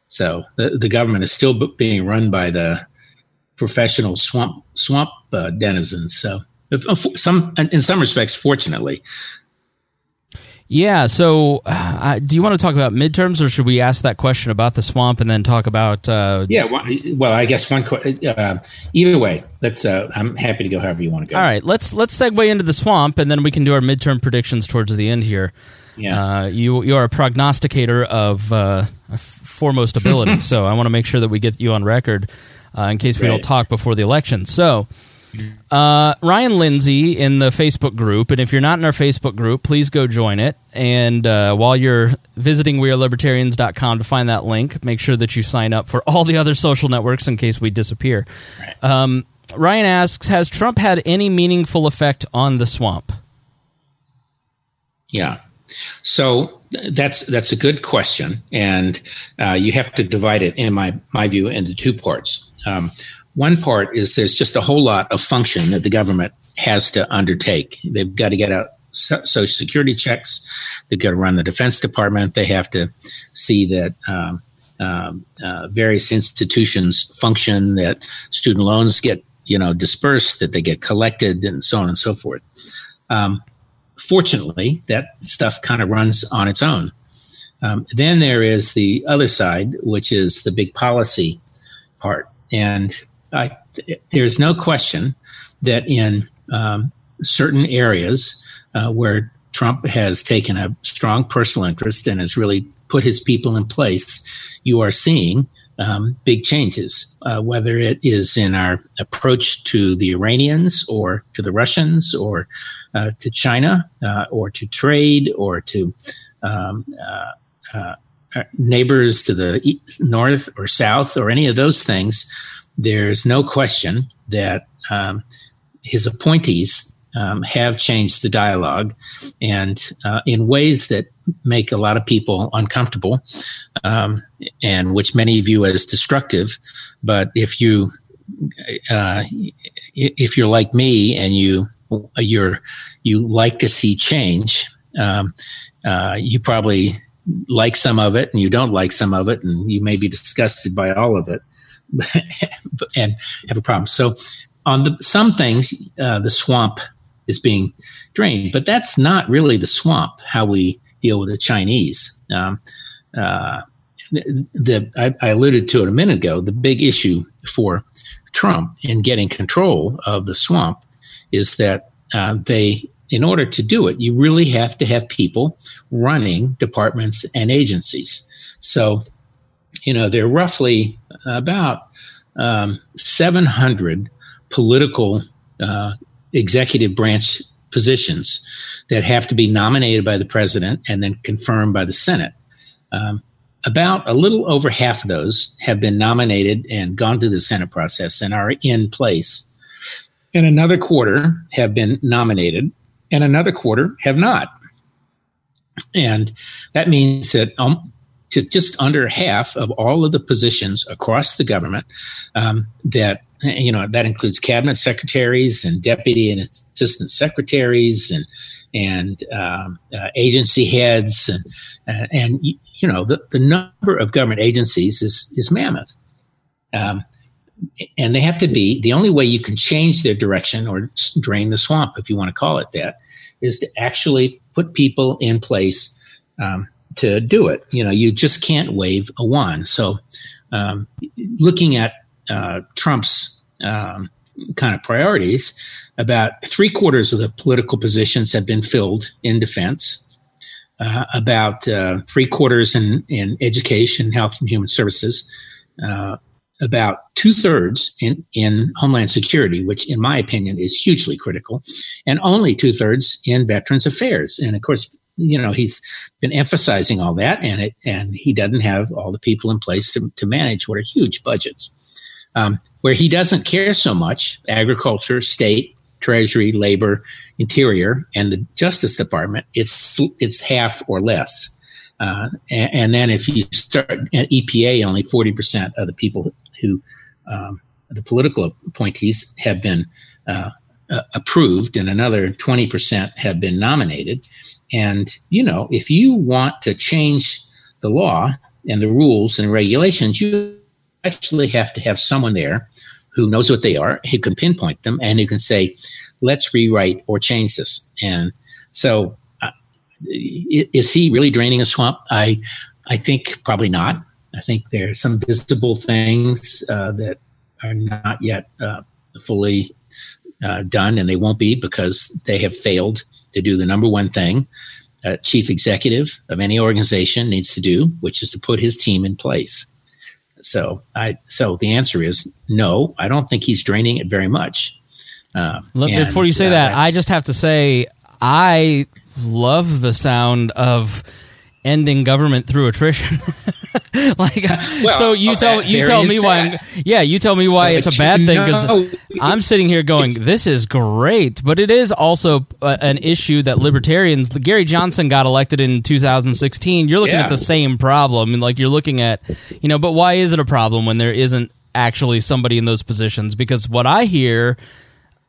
So the, the government is still being run by the professional swamp swamp uh, denizens. So uh, some in some respects, fortunately, yeah. So, uh, do you want to talk about midterms, or should we ask that question about the swamp and then talk about? Uh, yeah. Well, I guess one. Uh, either way, let's. Uh, I'm happy to go however you want to go. All right. Let's let's segue into the swamp, and then we can do our midterm predictions towards the end here. Yeah. Uh, you you are a prognosticator of uh, foremost ability, so I want to make sure that we get you on record in case we right. don't talk before the election. So. Uh, Ryan Lindsay in the Facebook group, and if you're not in our Facebook group, please go join it. And uh, while you're visiting wearelibertarians.com to find that link, make sure that you sign up for all the other social networks in case we disappear. Um, Ryan asks Has Trump had any meaningful effect on the swamp? Yeah. So that's that's a good question, and uh, you have to divide it, in my my view, into two parts. Um, one part is there's just a whole lot of function that the government has to undertake. They've got to get out social security checks. They've got to run the Defense Department. They have to see that um, um, uh, various institutions function, that student loans get you know dispersed, that they get collected, and so on and so forth. Um, fortunately, that stuff kind of runs on its own. Um, then there is the other side, which is the big policy part, and I, there's no question that in um, certain areas uh, where Trump has taken a strong personal interest and has really put his people in place, you are seeing um, big changes, uh, whether it is in our approach to the Iranians or to the Russians or uh, to China uh, or to trade or to um, uh, uh, neighbors to the north or south or any of those things there's no question that um, his appointees um, have changed the dialogue and uh, in ways that make a lot of people uncomfortable um, and which many view as destructive. But if you uh, if you're like me and you you're you like to see change, um, uh, you probably like some of it and you don't like some of it, and you may be disgusted by all of it. and have a problem. So on the some things, uh, the swamp is being drained, but that's not really the swamp. How we deal with the Chinese. Um, uh, the, I, I, alluded to it a minute ago. The big issue for Trump in getting control of the swamp is that uh, they, in order to do it, you really have to have people running departments and agencies. So you know, there are roughly about um, 700 political uh, executive branch positions that have to be nominated by the president and then confirmed by the Senate. Um, about a little over half of those have been nominated and gone through the Senate process and are in place. And another quarter have been nominated, and another quarter have not. And that means that um, to just under half of all of the positions across the government um, that you know that includes cabinet secretaries and deputy and assistant secretaries and and um, uh, agency heads and uh, and you know, the, the number of government agencies is, is mammoth. Um, and they have to be the only way you can change their direction or drain the swamp, if you want to call it that, is to actually put people in place um, to do it. You know, you just can't wave a wand. So, um, looking at uh, Trump's um, kind of priorities, about three quarters of the political positions have been filled in defense. Uh, about uh, three quarters in, in education, health, and human services, uh, about two thirds in, in Homeland Security, which, in my opinion, is hugely critical, and only two thirds in Veterans Affairs. And of course, you know he's been emphasizing all that, and it and he doesn't have all the people in place to, to manage what are huge budgets. Um, where he doesn't care so much, agriculture, state, treasury, labor, interior, and the Justice Department, it's it's half or less. Uh, and, and, then if you start at EPA, only 40% of the people who um, the political appointees have been uh, uh, approved, and another 20% have been nominated. And, you know, if you want to change the law and the rules and regulations, you actually have to have someone there who knows what they are, who can pinpoint them, and who can say, let's rewrite or change this. And so, uh, is he really draining a swamp? I, I think probably not. I think there are some visible things uh, that are not yet uh, fully uh, done, and they won't be because they have failed to do the number one thing a chief executive of any organization needs to do, which is to put his team in place. So, I so the answer is no. I don't think he's draining it very much. Um, Look, and, before you say uh, that, I just have to say I love the sound of ending government through attrition. like, uh, well, so you tell you tell me that. why? yeah, you tell me why but it's a bad thing because I'm sitting here going, "This is great," but it is also a, an issue that libertarians. Gary Johnson got elected in 2016. You're looking yeah. at the same problem, and like you're looking at, you know, but why is it a problem when there isn't actually somebody in those positions? Because what I hear.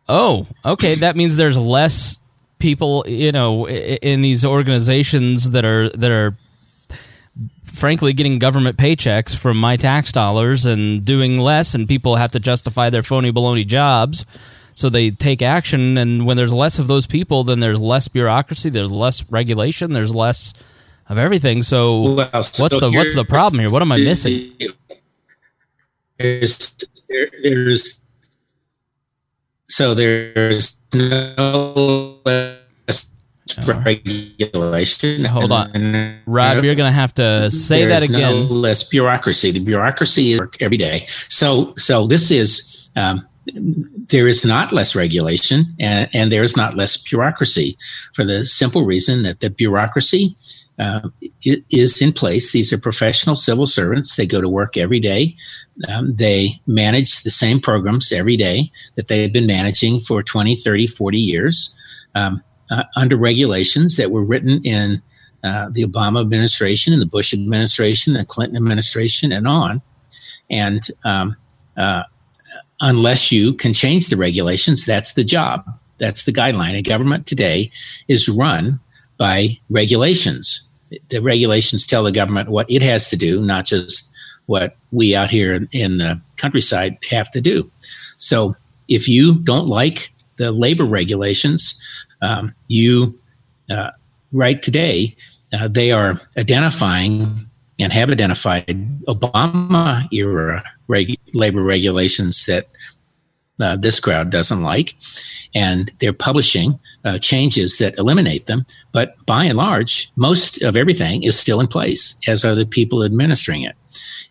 Oh, okay. That means there's less people, you know, in these organizations that are that are frankly getting government paychecks from my tax dollars and doing less and people have to justify their phony baloney jobs. So they take action and when there's less of those people then there's less bureaucracy there's less regulation there's less of everything. So, well, so what's the what's the problem here? What am i missing? There's there's so there's no less regulation. Hold on, Rob. You're going to have to say that again. No less bureaucracy. The bureaucracy is every day. So, so this is um, there is not less regulation, and, and, there is not less bureaucracy for the simple reason that the bureaucracy uh, is in place. These are professional civil servants. They go to work every day. Um, they manage the same programs every day that they've been managing for 20, 30, 40 years um, uh, under regulations that were written in uh, the Obama administration and the Bush administration, the Clinton administration, and on. And um, uh, unless you can change the regulations, that's the job. That's the guideline. A government today is run by regulations. The regulations tell the government what it has to do, not just what we out here in the countryside have to do. So if you don't like the labor regulations, um, you uh, right today uh, they are identifying and have identified Obama era reg- labor regulations that uh, this crowd doesn't like, and they're publishing uh, changes that eliminate them. But by and large, most of everything is still in place, as are the people administering it.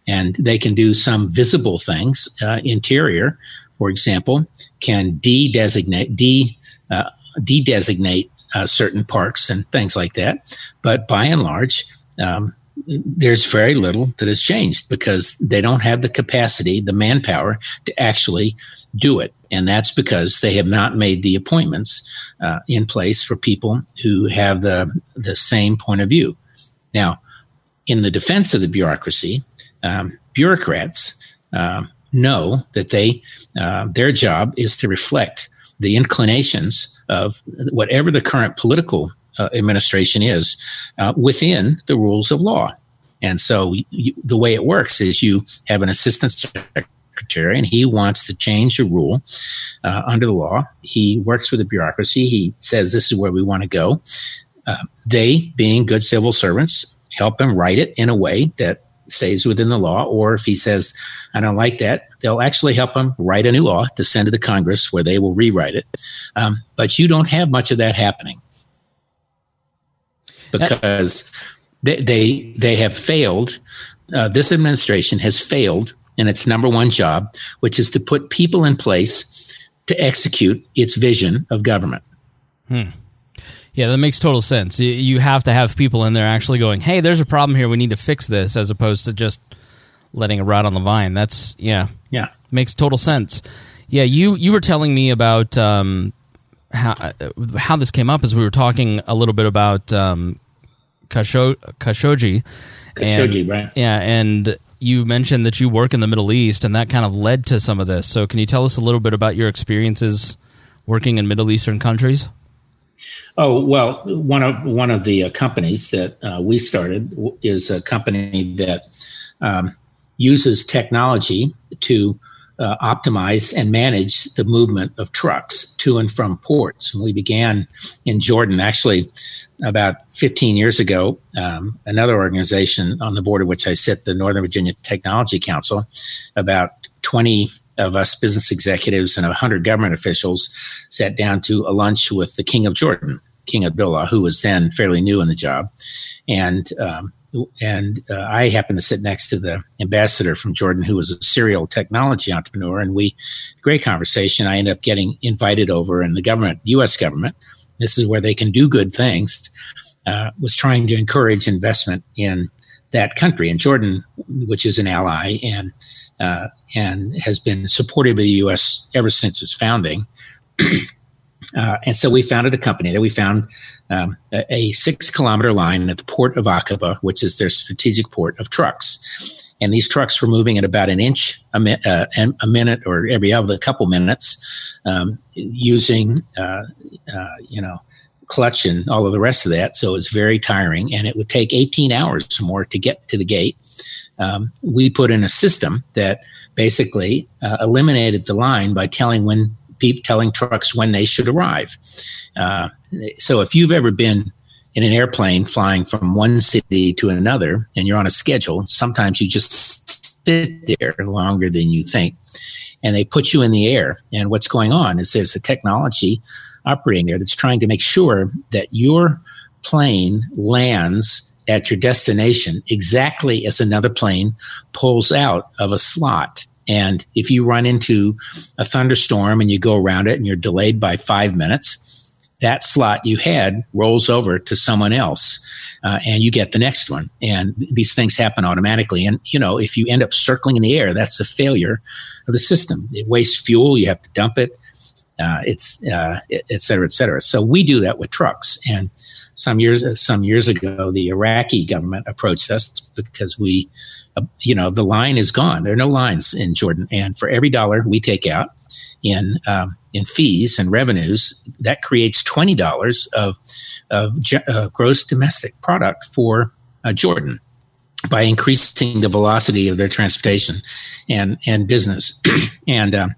And they can do some visible things. Uh, interior, for example, can de-designate, de, uh, uh, certain parks and things like that. But by and large, um, there's very little that has changed because they don't have the capacity, the manpower to actually do it. And that's because they have not made the appointments uh, in place for people who have the, the same point of view. Now, in the defense of the bureaucracy, um, bureaucrats uh, know that they uh, their job is to reflect the inclinations of whatever the current political uh, administration is uh, within the rules of law. And so you, the way it works is you have an assistant secretary and he wants to change a rule uh, under the law. He works with the bureaucracy. He says, this is where we want to go. Uh, they, being good civil servants, help him write it in a way that stays within the law. Or if he says, I don't like that, they'll actually help him write a new law to send to the Congress where they will rewrite it. Um, but you don't have much of that happening because they, they, they have failed. Uh, this administration has failed in its number one job, which is to put people in place to execute its vision of government. Hmm. Yeah, that makes total sense. You have to have people in there actually going, "Hey, there's a problem here. We need to fix this," as opposed to just letting it rot on the vine. That's yeah, yeah, makes total sense. Yeah, you you were telling me about um, how uh, how this came up as we were talking a little bit about um, Khashoggi. Khashoggi, and, right? Yeah, and you mentioned that you work in the Middle East, and that kind of led to some of this. So, can you tell us a little bit about your experiences working in Middle Eastern countries? Oh well, one of one of the uh, companies that uh, we started is a company that um, uses technology to uh, optimize and manage the movement of trucks to and from ports. And we began in Jordan, actually, about 15 years ago. Um, another organization on the board of which I sit, the Northern Virginia Technology Council, about 20 of us business executives and 100 government officials sat down to a lunch with the King of Jordan, King Abdullah, who was then fairly new in the job. And um, and uh, I happened to sit next to the ambassador from Jordan, who was a serial technology entrepreneur, and we great conversation. I ended up getting invited over, and the government, U.S. government, this is where they can do good things, uh, was trying to encourage investment in that country, in Jordan, which is an ally, and uh, and has been supportive of the U.S. ever since its founding. Uh, and so we founded a company that we found um, a, a, six kilometer line at the port of Aqaba, which is their strategic port of trucks. And these trucks were moving at about an inch a, mi- uh, a minute or every other couple minutes um, using, uh, uh, you know, clutch and all of the rest of that. So it was very tiring and it would take 18 hours or more to get to the gate um, we put in a system that basically uh, eliminated the line by telling when people telling trucks when they should arrive. Uh, so if you've ever been in an airplane flying from one city to another and you're on a schedule, sometimes you just sit there longer than you think. And they put you in the air. And what's going on is there's a technology operating there that's trying to make sure that your plane lands at your destination exactly as another plane pulls out of a slot. And if you run into a thunderstorm and you go around it and you're delayed by five minutes, that slot you had rolls over to someone else uh, and you get the next one. And these things happen automatically. And, you know, if you end up circling in the air, that's a failure of the system. It wastes fuel, you have to dump it. Uh, it's uh, et cetera, et cetera. So we do that with trucks. And some years some years ago, the Iraqi government approached us because we, you know, the line is gone. There are no lines in Jordan, and for every dollar we take out in um, in fees and revenues, that creates twenty dollars of of uh, gross domestic product for uh, Jordan by increasing the velocity of their transportation and and business and. Um,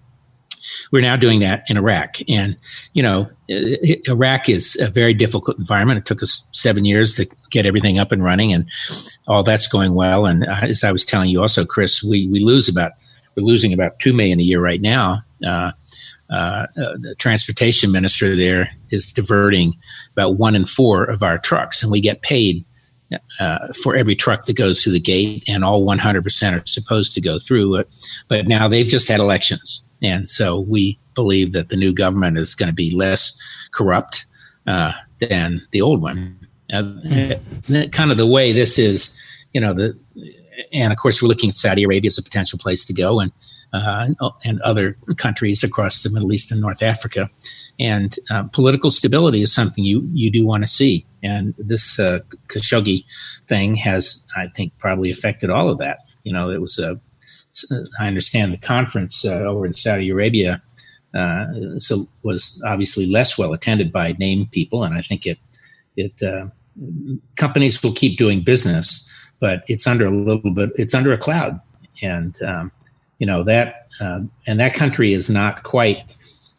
we're now doing that in Iraq. And, you know, Iraq is a very difficult environment. It took us seven years to get everything up and running, and all that's going well. And uh, as I was telling you also, Chris, we, we lose about, we're losing about 2 million a year right now. Uh, uh, uh, the transportation minister there is diverting about one in four of our trucks, and we get paid uh, for every truck that goes through the gate, and all 100% are supposed to go through it. But now they've just had elections, and so we believe that the new government is going to be less corrupt uh, than the old one. Uh, kind of the way this is, you know, the and of course we're looking at Saudi Arabia as a potential place to go, and uh, and other countries across the Middle East and North Africa. And uh, political stability is something you you do want to see, and this uh, Khashoggi thing has, I think, probably affected all of that. You know, it was a I understand the conference uh, over in Saudi Arabia uh, so was obviously less well attended by name people, and I think it it uh, companies will keep doing business, but it's under a little bit. It's under a cloud, and um, you know that uh, and that country is not quite.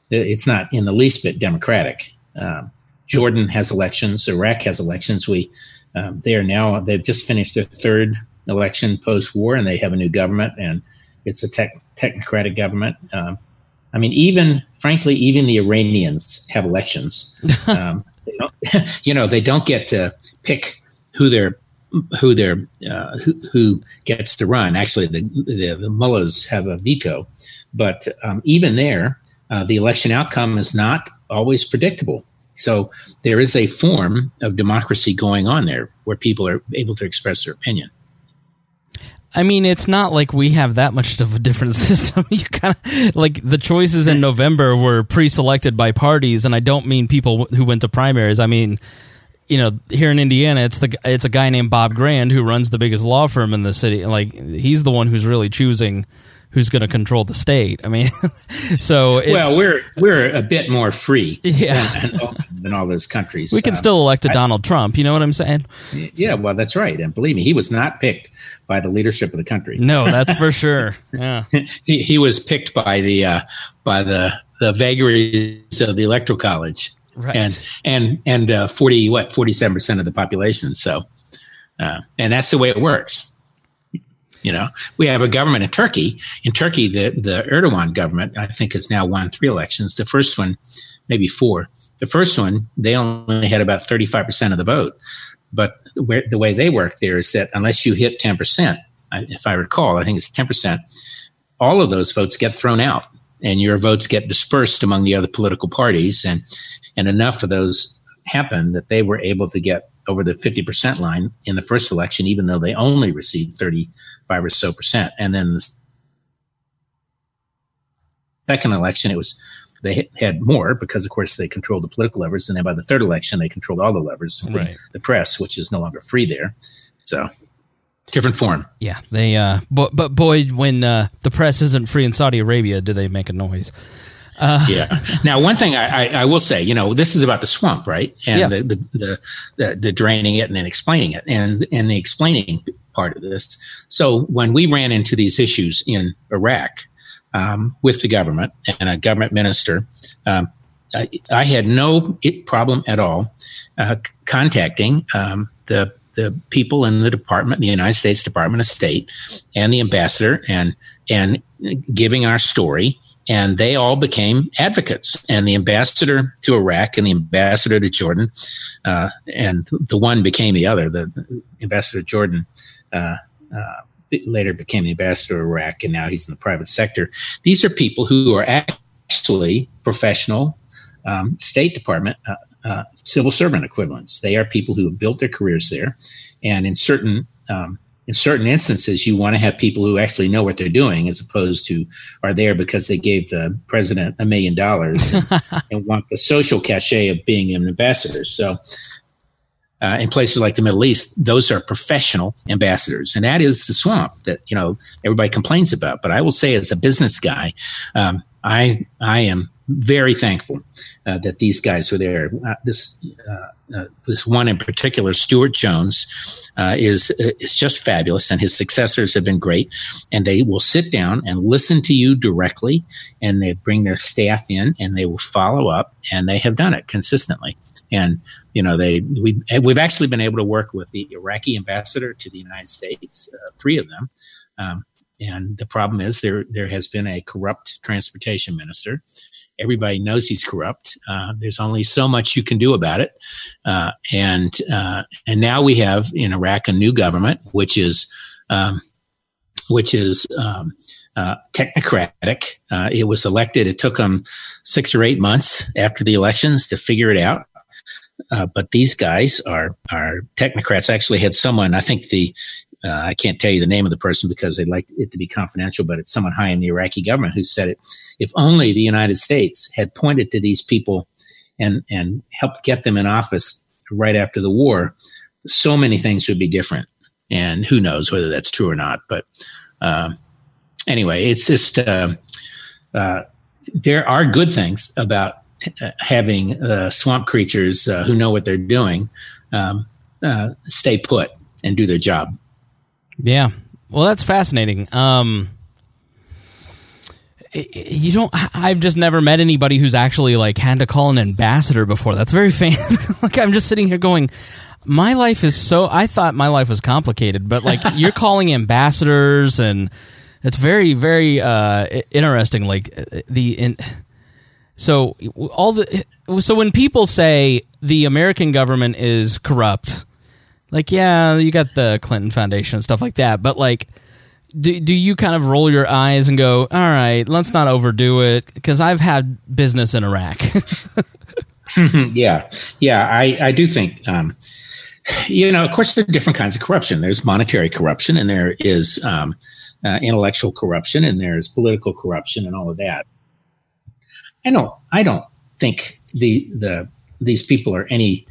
It's not in the least bit democratic. Um, Jordan has elections. Iraq has elections. We um, they are now they've just finished their third election post war, and they have a new government, and it's a tech, technocratic government. Um, I mean, even frankly, even the Iranians have elections. Um, you know, they don't get to pick who their who their uh, who, who, gets to run. Actually, the, the, the mullahs have a veto, but um, even there, uh, the election outcome is not always predictable. So there is a form of democracy going on there where people are able to express their opinion. I mean, it's not like we have that much of a different system. you kind of like the choices in November were pre-selected by parties, and I don't mean people who went to primaries. I mean, you know, here in Indiana, it's the it's a guy named Bob Grand who runs the biggest law firm in the city. Like he's the one who's really choosing who's going to control the state. I mean, so well, we're we're a bit more free, yeah, than, than all those countries. We can um, still elect a Donald Trump. You know what I'm saying? Yeah, well, that's right. And believe me, he was not picked by the leadership of the country. No, that's for sure. Yeah, he, he was picked by the uh, by the the vagaries of the electoral college. Right. And and and uh, forty what forty seven percent of the population. So, uh, and that's the way it works. You know, we have a government in Turkey. In Turkey, the, the Erdogan government, I think, has now won three elections. The first one, maybe four. The first one, they only had about 35% of the vote. But where, the way they work there is that unless you hit 10%, if I recall, I think it's 10%, all of those votes get thrown out and your votes get dispersed among the other political parties. And, and enough of those happened that they were able to get over the 50% line in the first election, even though they only received 35 or so percent. And then the second election, it was they had more because, of course, they controlled the political levers. And then by the third election, they controlled all the levers, right. the press, which is no longer free there. So different form. Yeah, they. Uh, but but boy, when uh, the press isn't free in Saudi Arabia, do they make a noise? Uh, yeah. Now, one thing I, I, I, will say, you know, this is about the swamp, right? And yeah. the, the, the, the, the draining it and then explaining it, and and the explaining part of this. So when we ran into these issues in Iraq um, with the government and a government minister, um, I, I, had no problem at all uh, contacting um, the the people in the department, the United States Department of State, and the ambassador, and and giving our story. And they all became advocates. And the ambassador to Iraq and the ambassador to Jordan, uh, and the one became the other. The ambassador to Jordan uh, uh, later became the ambassador to Iraq, and now he's in the private sector. These are people who are actually professional um, State Department uh, uh, civil servant equivalents. They are people who have built their careers there, and in certain um, in certain instances, you want to have people who actually know what they're doing, as opposed to are there because they gave the president a million dollars and want the social cachet of being an ambassador. So, uh, in places like the Middle East, those are professional ambassadors, and that is the swamp that you know everybody complains about. But I will say, as a business guy, um, I I am very thankful uh, that these guys were there. Uh, this uh, uh this one in particular, Stuart Jones, uh, is is just fabulous, and his successors have been great. And they will sit down and listen to you directly, and they bring their staff in, and they will follow up, and they have done it consistently. And you know, they we we've actually been able to work with the Iraqi ambassador to the United States, uh, three of them. Um, and the problem is there there has been a corrupt transportation minister. Everybody knows he's corrupt. Uh, there's only so much you can do about it. Uh, and uh, and now we have in Iraq a new government, which is um, which is um, uh, technocratic. Uh, it was elected. It took them six or eight months after the elections to figure it out. Uh, but these guys are are technocrats. I actually had someone. I think the uh, I can't tell you the name of the person because they'd like it to be confidential, but it's someone high in the Iraqi government who said it. If only the United States had pointed to these people and and helped get them in office right after the war, so many things would be different. And who knows whether that's true or not? But uh, anyway, it's just uh, uh there are good things about having uh, swamp creatures uh, who know what they're doing um, uh, stay put and do their job. Yeah. Well, that's fascinating. Um, you don't i've just never met anybody who's actually like had to call an ambassador before that's very famous like i'm just sitting here going my life is so i thought my life was complicated but like you're calling ambassadors and it's very very uh interesting like uh, the in so all the so when people say the american government is corrupt like yeah you got the clinton foundation and stuff like that but like do, do you kind of roll your eyes and go, all right, let's not overdo it? Because I've had business in Iraq. yeah, yeah, I, I do think, um, you know, of course, there are different kinds of corruption. There's monetary corruption, and there is um, uh, intellectual corruption, and there's political corruption, and all of that. I don't, I don't think the the these people are any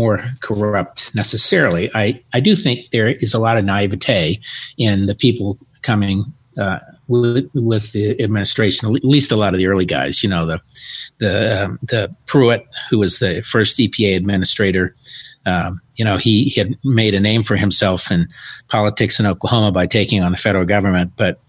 more corrupt necessarily. I, I do think there is a lot of naivete in the people coming uh, with, with, the administration, at least a lot of the early guys. You know, the the um, the Pruitt, who was the first EPA administrator. Um, you know, he, he, had made a name for himself in politics in Oklahoma by taking on the federal government. But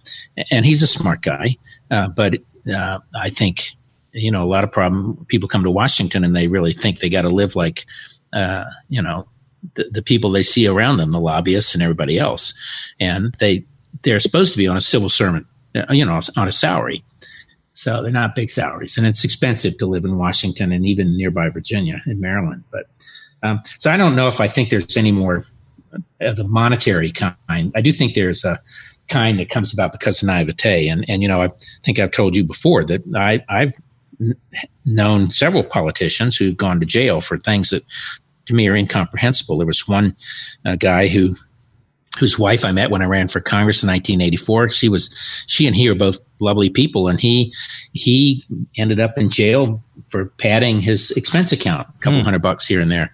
and he's a smart guy. Uh, but uh, I think you know a lot of problem people come to Washington and they really think they got to live like uh, you know the, the people they see around them, the lobbyists and everybody else, and they they're supposed to be on a civil servant, uh, you know, on a salary. So they're not big salaries, and it's expensive to live in Washington and even nearby Virginia and Maryland. But um, so I don't know if I think there's any more of the monetary kind. I do think there's a kind that comes about because of naivete, and and you know I think I've told you before that I I've known several politicians who've gone to jail for things that to me are incomprehensible. There was one uh, guy who whose wife I met when I ran for Congress in 1984. She was she and he are both lovely people, and he he ended up in jail for padding his expense account, a couple mm. hundred bucks here and there.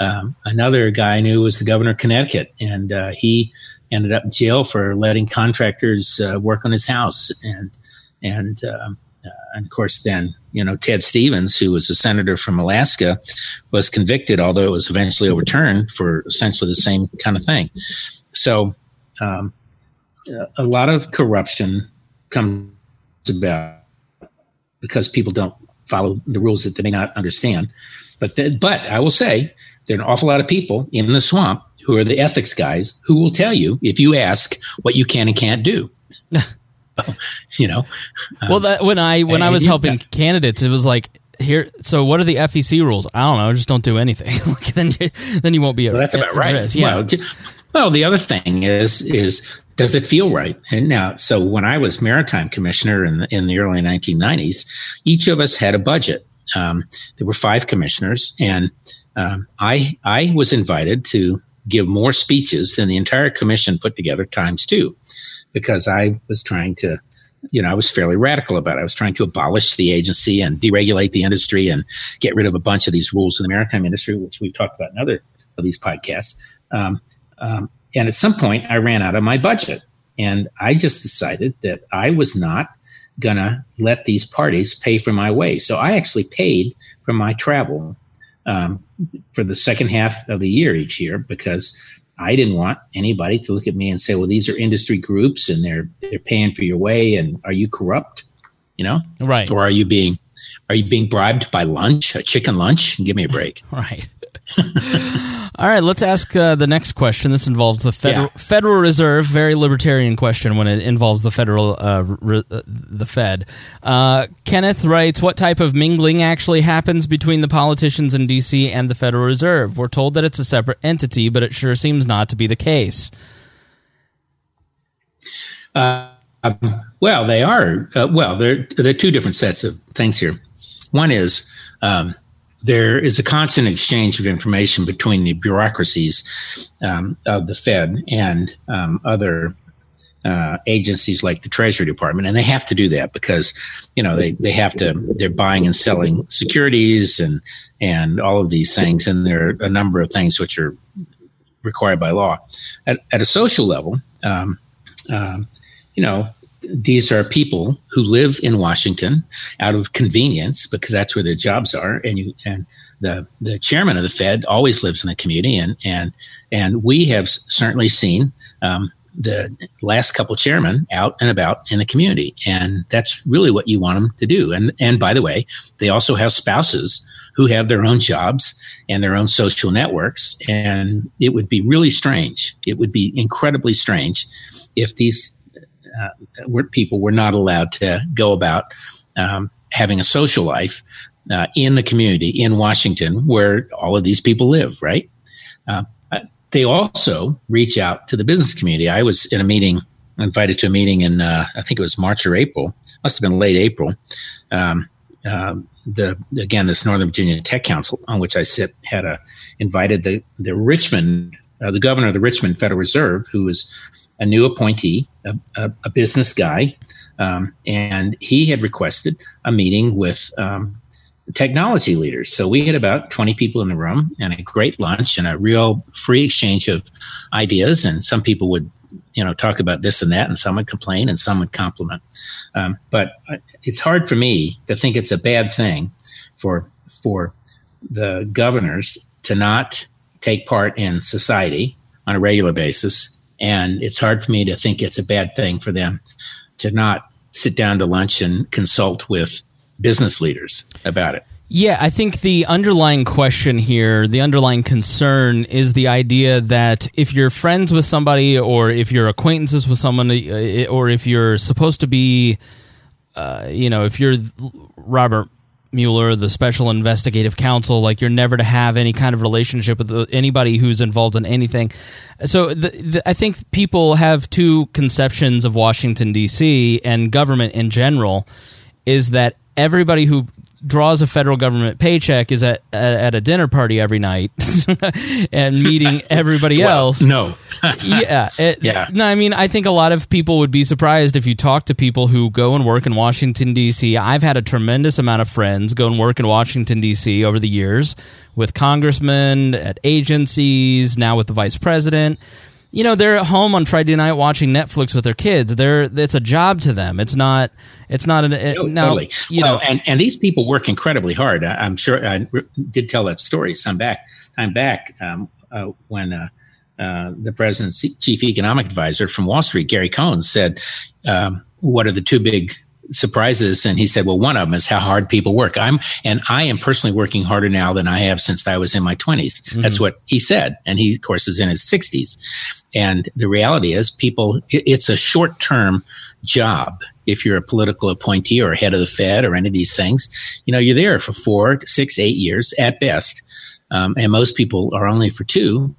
Um, another guy I knew was the governor of Connecticut, and uh, he ended up in jail for letting contractors uh, work on his house, and and um, and of course, then you know Ted Stevens, who was a senator from Alaska, was convicted, although it was eventually overturned for essentially the same kind of thing. So, um, a lot of corruption comes about because people don't follow the rules that they may not understand. But the, but I will say there are an awful lot of people in the swamp who are the ethics guys who will tell you if you ask what you can and can't do. you know. Um, well, that, when I when I was helping yeah. candidates, it was like here. So, what are the FEC rules? I don't know. Just don't do anything. then, you, then you won't be. Well, that's about right. Risk. Yeah. Well, well, the other thing is is does it feel right? And now, so when I was maritime commissioner in the, in the early 1990s, each of us had a budget. Um, there were five commissioners, and um, I I was invited to give more speeches than the entire commission put together times two because I was trying to, you know, I was fairly radical about it. I was trying to abolish the agency and deregulate the industry and get rid of a bunch of these rules in the maritime industry, which we've talked about in other of these podcasts. Um, um, and at some point, I ran out of my budget. And I just decided that I was not going to let these parties pay for my way. So I actually paid for my travel um, for the second half of the year each year because I didn't want anybody to look at me and say, "Well, these are industry groups and they're they're paying for your way, and are you corrupt?" You know, right? Or are you being are you being bribed by lunch, a chicken lunch? Give me a break. right. All right, let's ask uh, the next question. This involves the Federal, yeah. Federal Reserve, very libertarian question when it involves the federal uh, re, uh, the Fed. Uh, Kenneth writes, "What type of mingling actually happens between the politicians in D.C. and the Federal Reserve? We're told that it's a separate entity, but it sure seems not to be the case." Uh, well, they are. Uh, well, there there are two different sets of things here. One is. Um, there is a constant exchange of information between the bureaucracies um, of the Fed and um, other uh, agencies like the Treasury Department, and they have to do that because you know they they have to they're buying and selling securities and and all of these things, and there are a number of things which are required by law. At, at a social level, um, um you know, these are people who live in Washington out of convenience because that's where their jobs are, and you and the the chairman of the Fed always lives in the community, and and and we have certainly seen um, the last couple chairmen out and about in the community, and that's really what you want them to do. And and by the way, they also have spouses who have their own jobs and their own social networks, and it would be really strange. It would be incredibly strange if these uh, people were not allowed to go about um, having a social life uh, in the community in Washington where all of these people live, right? Uh, they also reach out to the business community. I was in a meeting, invited to a meeting in, uh, I think it was March or April, must have been late April. Um, uh, the again, this Northern Virginia Tech Council on which I sit had a invited the the Richmond, uh, the governor of the Richmond Federal Reserve, who was a new appointee, a, a, a business guy, um, and he had requested a meeting with um, technology leaders. So we had about 20 people in the room and a great lunch and a real free exchange of ideas. And some people would, you know, talk about this and that, and some would complain and some would compliment. Um, but it's hard for me to think it's a bad thing for for the governors to not take part in society on a regular basis. And it's hard for me to think it's a bad thing for them to not sit down to lunch and consult with business leaders about it. Yeah, I think the underlying question here, the underlying concern is the idea that if you're friends with somebody or if you're acquaintances with someone uh, or if you're supposed to be, uh, you know, if you're Robert Mueller, the special investigative counsel, like you're never to have any kind of relationship with uh, anybody who's involved in anything. So the, the, I think people have two conceptions of Washington, D.C. and government in general is that everybody who draws a federal government paycheck is at at a dinner party every night and meeting everybody well, else. No. yeah. It, yeah. No, I mean, I think a lot of people would be surprised if you talk to people who go and work in Washington D.C. I've had a tremendous amount of friends go and work in Washington D.C. over the years with congressmen at agencies, now with the vice president you know they're at home on Friday night watching Netflix with their kids. They're it's a job to them. It's not. It's not an. It, no, totally. You well, know, and and these people work incredibly hard. I, am sure I did tell that story some back time back um, uh, when. Uh, uh, the president's chief economic advisor from Wall Street, Gary Cohn, said, um, "What are the two big surprises and he said well one of them is how hard people work. I'm and i am personally working harder now than i have since i was in my 20s mm-hmm. that's what he said and he of course is in his 60s and the reality is people it's a short term job. If you're a political appointee or head of the fed or any of these things you know you're there for four six eight years at best. Um, and most people are only for two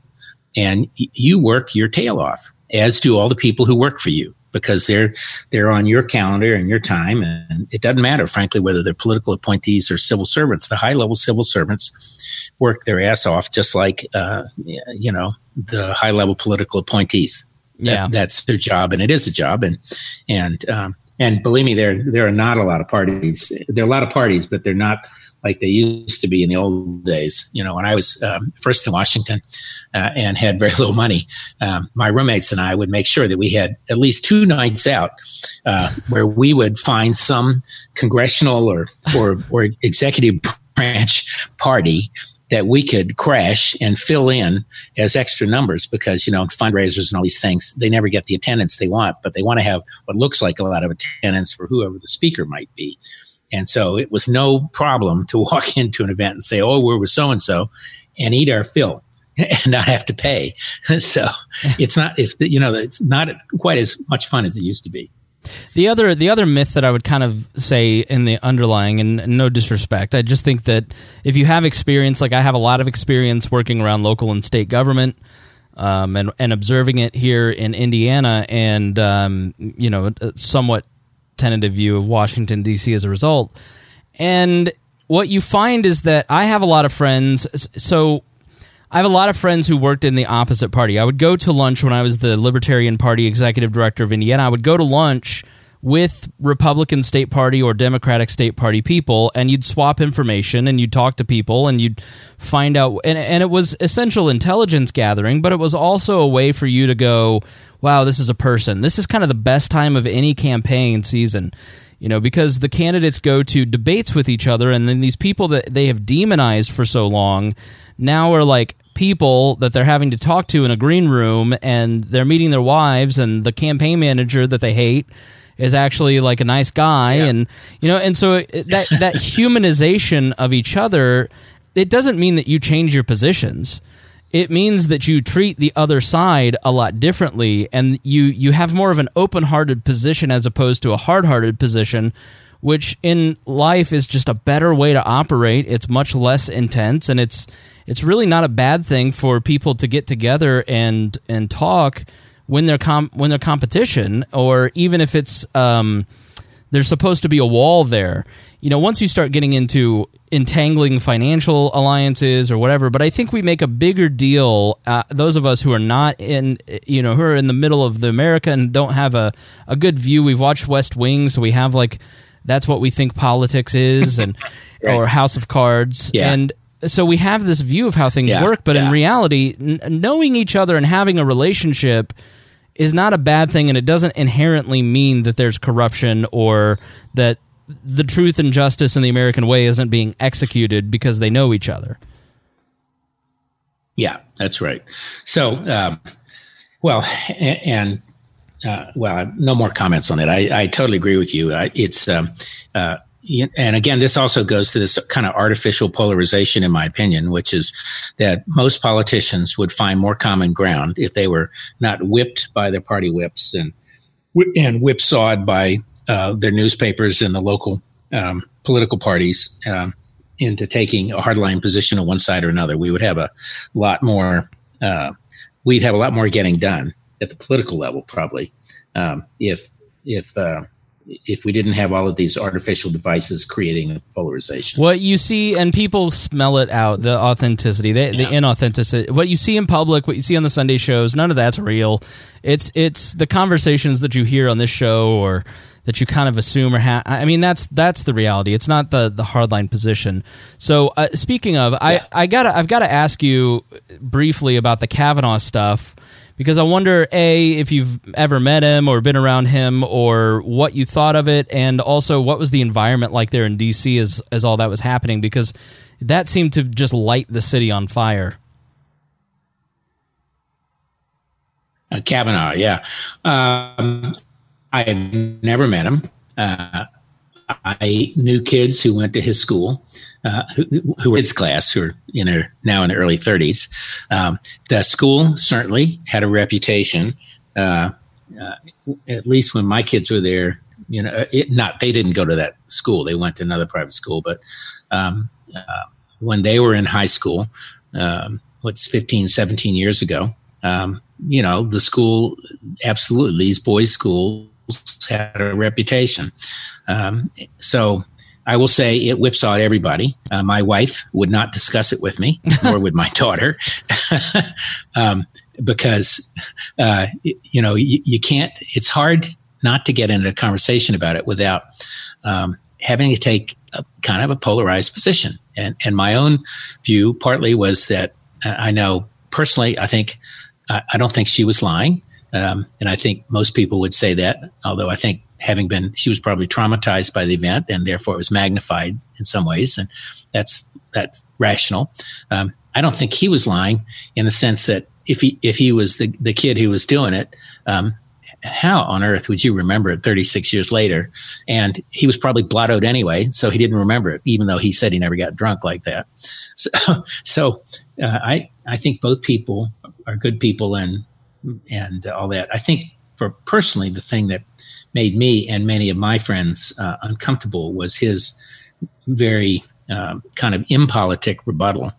and you work your tail off as do all the people who work for you because they're they're on your calendar and your time and it doesn't matter frankly whether they're political appointees or civil servants. The high level civil servants work their ass off just like uh, you know the high level political appointees. Yeah. that, that's their job and it is a job and and um, and believe me there there are not a lot of parties there are a lot of parties but they're not like they used to be in the old days. You know, when I was um, first in Washington uh, and had very little money, um, my roommates and I would make sure that we had at least two nights out uh, where we would find some congressional or or, or executive branch party that we could crash and fill in as extra numbers because you know fundraisers and all these things they never get the attendance they want but they want to have what looks like a lot of attendance for whoever the speaker might be and so it was no problem to walk into an event and say, oh, we're with so and so and eat our fill and not have to pay. so it's not, it's, you know, it's not quite as much fun as it used to be. The other the other myth that I would kind of say in the underlying and no disrespect, I just think that if you have experience, like I have a lot of experience working around local and state government, um, and and observing it here in Indiana, and um, you know, somewhat tentative view of Washington, D.C. as a result. And what you find is that I have a lot of friends. So I have a lot of friends who worked in the opposite party. I would go to lunch when I was the Libertarian Party executive director of Indiana. I would go to lunch with Republican state party or Democratic state party people, and you'd swap information and you'd talk to people and you'd find out. And, and it was essential intelligence gathering, but it was also a way for you to go, wow, this is a person. This is kind of the best time of any campaign season, you know, because the candidates go to debates with each other, and then these people that they have demonized for so long now are like people that they're having to talk to in a green room and they're meeting their wives and the campaign manager that they hate is actually like a nice guy yeah. and you know and so that that humanization of each other it doesn't mean that you change your positions it means that you treat the other side a lot differently and you you have more of an open-hearted position as opposed to a hard-hearted position which in life is just a better way to operate it's much less intense and it's it's really not a bad thing for people to get together and and talk when they're com- when they're competition or even if it's um, there's supposed to be a wall there you know, once you start getting into entangling financial alliances or whatever, but I think we make a bigger deal. Uh, those of us who are not in, you know, who are in the middle of the America and don't have a, a good view. We've watched West Wing, so we have like that's what we think politics is, and right. or House of Cards, yeah. and so we have this view of how things yeah. work. But yeah. in reality, n- knowing each other and having a relationship is not a bad thing, and it doesn't inherently mean that there's corruption or that the truth and justice in the American way isn't being executed because they know each other. Yeah, that's right. So, um, well, and, and uh, well, no more comments on it. I, I totally agree with you. it's um, uh, and again, this also goes to this kind of artificial polarization, in my opinion, which is that most politicians would find more common ground if they were not whipped by their party whips and and whipsawed by uh, their newspapers and the local um, political parties um, into taking a hardline position on one side or another. We would have a lot more. Uh, we'd have a lot more getting done at the political level, probably, um, if if uh, if we didn't have all of these artificial devices creating polarization. What you see, and people smell it out, the authenticity, the, yeah. the inauthenticity. What you see in public, what you see on the Sunday shows, none of that's real. It's it's the conversations that you hear on this show or that you kind of assume or have. I mean, that's that's the reality. It's not the the hardline position. So, uh, speaking of, yeah. I I gotta I've got to ask you briefly about the Kavanaugh stuff because I wonder a if you've ever met him or been around him or what you thought of it, and also what was the environment like there in D.C. as as all that was happening because that seemed to just light the city on fire. Uh, Kavanaugh, yeah. Um, I had never met him. Uh, I knew kids who went to his school, uh, who, who, were his class, who are in their now in their early 30s. Um, the school certainly had a reputation. Uh, uh, at least when my kids were there, you know, it, not they didn't go to that school; they went to another private school. But um, uh, when they were in high school, um, what's 15, 17 years ago, um, you know, the school absolutely these boys' schools had a reputation. Um, so I will say it whipsawed everybody. Uh, my wife would not discuss it with me, nor would my daughter, um, because uh, you know you, you, can't. It's hard not to get into a conversation about it without um, having to take a, kind of a polarized position. And and my own view partly was that uh, I know personally, I think I don't think she was lying. Um, and I think most people would say that, although I think having been, she was probably traumatized by the event and therefore it was magnified in some ways. And that's, that's rational. Um, I don't think he was lying in the sense that if he, if he was the, the kid who was doing it, um, how on earth would you remember it 36 years later? And he was probably blottoed anyway, so he didn't remember it, even though he said he never got drunk like that. So, so uh, I I think both people are good people and and all that. I think for personally, the thing that made me and many of my friends uh, uncomfortable was his very uh, kind of impolitic rebuttal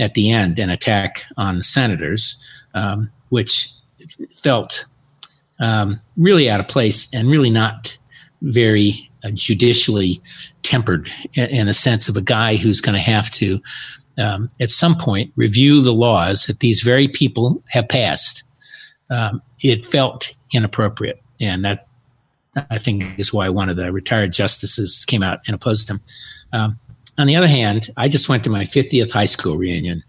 at the end, an attack on the senators, um, which felt um, really out of place and really not very uh, judicially tempered in, the sense of a guy who's going to have to, um, at some point, review the laws that these very people have passed um, it felt inappropriate. And that, I think, is why one of the retired justices came out and opposed him. Um, on the other hand, I just went to my 50th high school reunion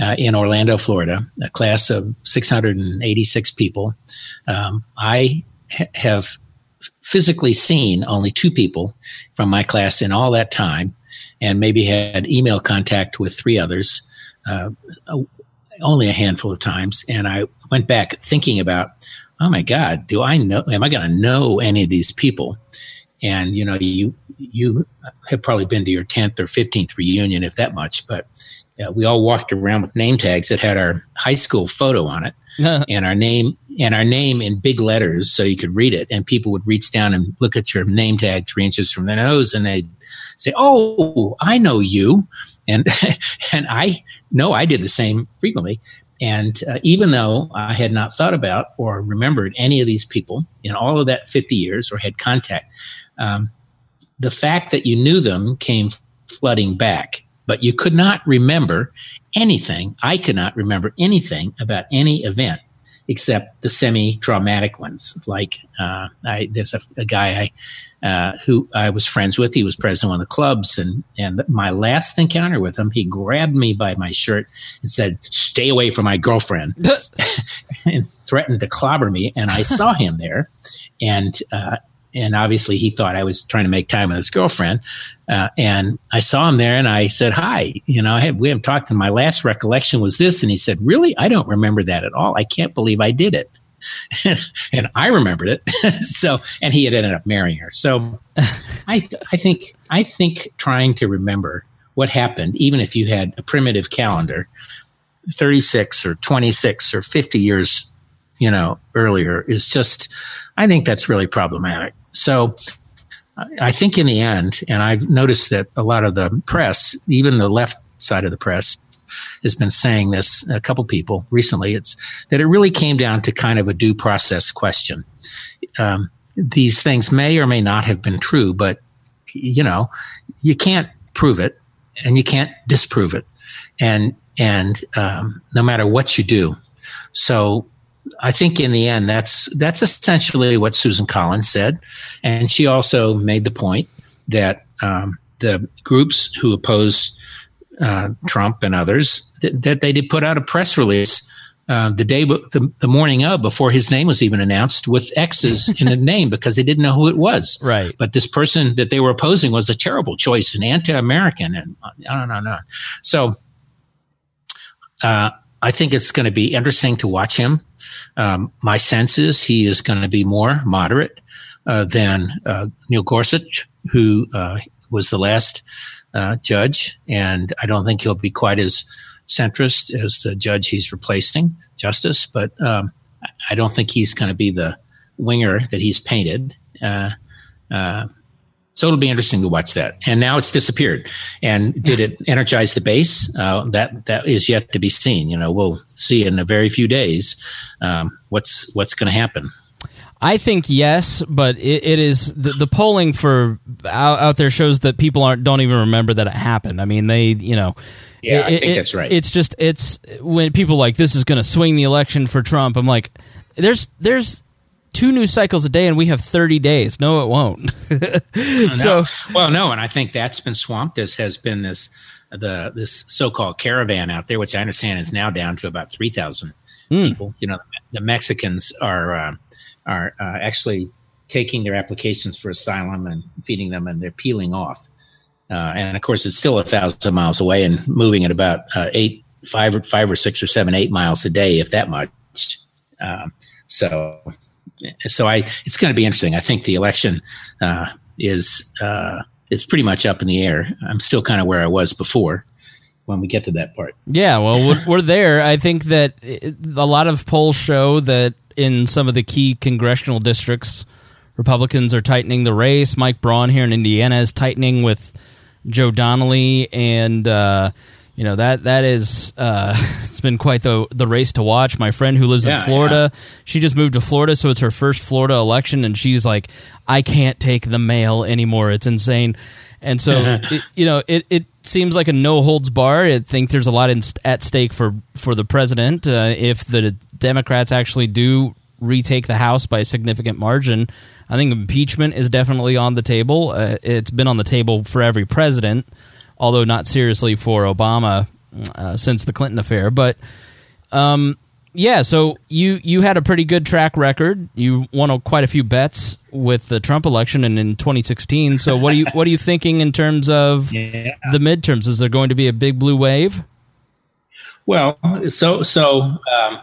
uh, in Orlando, Florida, a class of 686 people. Um, I ha- have physically seen only two people from my class in all that time, and maybe had email contact with three others. Uh, only a handful of times, and I went back thinking about, oh my God, do I know? Am I going to know any of these people? And you know, you you have probably been to your tenth or fifteenth reunion, if that much, but uh, we all walked around with name tags that had our high school photo on it and our name and our name in big letters so you could read it and people would reach down and look at your name tag three inches from their nose and they'd say oh i know you and and i know i did the same frequently and uh, even though i had not thought about or remembered any of these people in all of that 50 years or had contact um, the fact that you knew them came flooding back but you could not remember anything. I could not remember anything about any event except the semi-traumatic ones. Like uh, I, there's a, a guy I, uh, who I was friends with. He was president of one of the clubs, and and my last encounter with him, he grabbed me by my shirt and said, "Stay away from my girlfriend," and threatened to clobber me. And I saw him there, and uh, and obviously he thought I was trying to make time with his girlfriend. Uh, and I saw him there and I said, hi, you know, I had, we haven't talked and my last recollection was this. And he said, really? I don't remember that at all. I can't believe I did it. and I remembered it. so, and he had ended up marrying her. So I, I think, I think trying to remember what happened, even if you had a primitive calendar, 36 or 26 or 50 years, you know, earlier is just, I think that's really problematic. So I think in the end, and I've noticed that a lot of the press, even the left side of the press, has been saying this, a couple people recently, it's that it really came down to kind of a due process question. Um, these things may or may not have been true, but you know, you can't prove it and you can't disprove it. And, and, um, no matter what you do. So I think in the end, that's that's essentially what Susan Collins said, and she also made the point that um, the groups who oppose uh, Trump and others that, that, they did put out a press release uh, the day the, the morning of before his name was even announced with X's in the name because they didn't know who it was. Right. But this person that they were opposing was a terrible choice, an anti-American, and on and on. So. Uh, I think it's going to be interesting to watch him. Um, my sense is he is going to be more moderate uh, than uh, Neil Gorsuch, who uh, was the last uh, judge, and I don't think he'll be quite as centrist as the judge he's replacing, Justice. But um, I don't think he's going to be the winger that he's painted. Uh, uh, so it'll be interesting to watch that. And now it's disappeared. And did it energize the base? Uh, that that is yet to be seen. You know, we'll see in a very few days um, what's what's going to happen. I think yes, but it, it is the, the, polling for out, out, there shows that people aren't don't even remember that it happened. I mean, they you know. Yeah, it, I think it, that's right. It's just it's when people like this is going to swing the election for Trump. I'm like, there's there's two news cycles a day and we have 30 days. No, it won't. so, no. well, no. And I think that's been swamped as has been this, the, this so-called caravan out there, which I understand is now down to about 3,000 mm. people. You know, the, the Mexicans are, uh, are uh, actually taking their applications for asylum and feeding them and they're peeling off. Uh, and of course, it's still a thousand miles away and moving at about uh, eight, five or five or six or seven, eight miles a day, if that much. Um, so so I it's going to be interesting. I think the election uh, is uh, it's pretty much up in the air. I'm still kind of where I was before when we get to that part. Yeah, well, we're, there. I think that a lot of polls show that in some of the key congressional districts, Republicans are tightening the race. Mike Braun here in Indiana is tightening with Joe Donnelly and. Uh, you know that that is uh, it's been quite the the race to watch. My friend who lives yeah, in Florida, yeah. she just moved to Florida, so it's her first Florida election, and she's like, I can't take the mail anymore. It's insane, and so it, you know it it seems like a no holds bar. I think there's a lot in, at stake for for the president uh, if the Democrats actually do retake the House by a significant margin. I think impeachment is definitely on the table. Uh, it's been on the table for every president although not seriously for Obama uh, since the Clinton affair. But um, yeah, so you you had a pretty good track record. You won a, quite a few bets with the Trump election and in 2016. So what are you what are you thinking in terms of yeah. the midterms? Is there going to be a big blue wave? Well, so so um,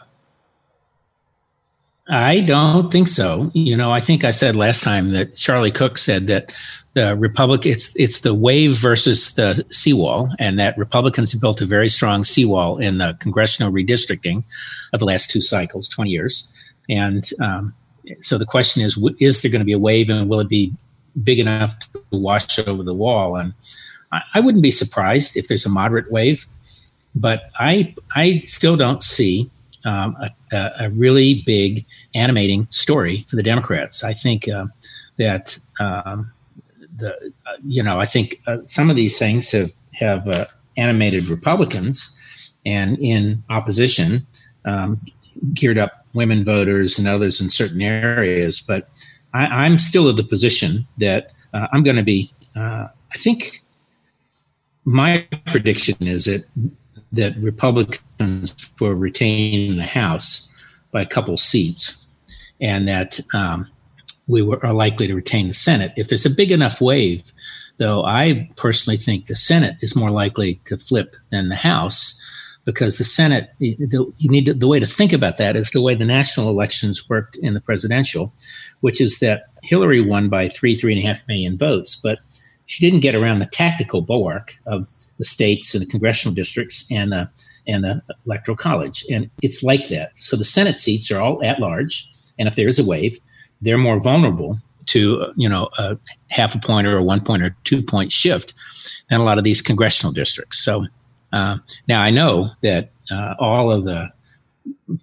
I don't think so. You know, I think I said last time that Charlie Cook said that the Republic it's it's the wave versus the seawall, and that Republicans have built a very strong seawall in the congressional redistricting of the last two cycles, twenty years, and um, so the question is: Is there going to be a wave, and will it be big enough to wash over the wall? And I, I wouldn't be surprised if there's a moderate wave, but I I still don't see um, a, a, really big animating story for the Democrats. I think uh, that um, the uh, you know I think uh, some of these things have have uh, animated Republicans, and in opposition, um, geared up women voters and others in certain areas. But I, am still of the position that uh, I'm going to be. Uh, I think my prediction is that that Republicans will retain the House by a couple seats, and that um, we were, are likely to retain the Senate. If there's a big enough wave, though, I personally think the Senate is more likely to flip than the House because the Senate, the, you need to, the way to think about that is the way the national elections worked in the presidential, which is that Hillary won by three, three and a half million votes, but she didn't get around the tactical bulwark of the states and the congressional districts and the and the electoral college. And it's like that. So the Senate seats are all at large, and if there is a wave, they're more vulnerable to you know a half a point or a one point or two point shift than a lot of these congressional districts. So uh, now I know that uh, all of the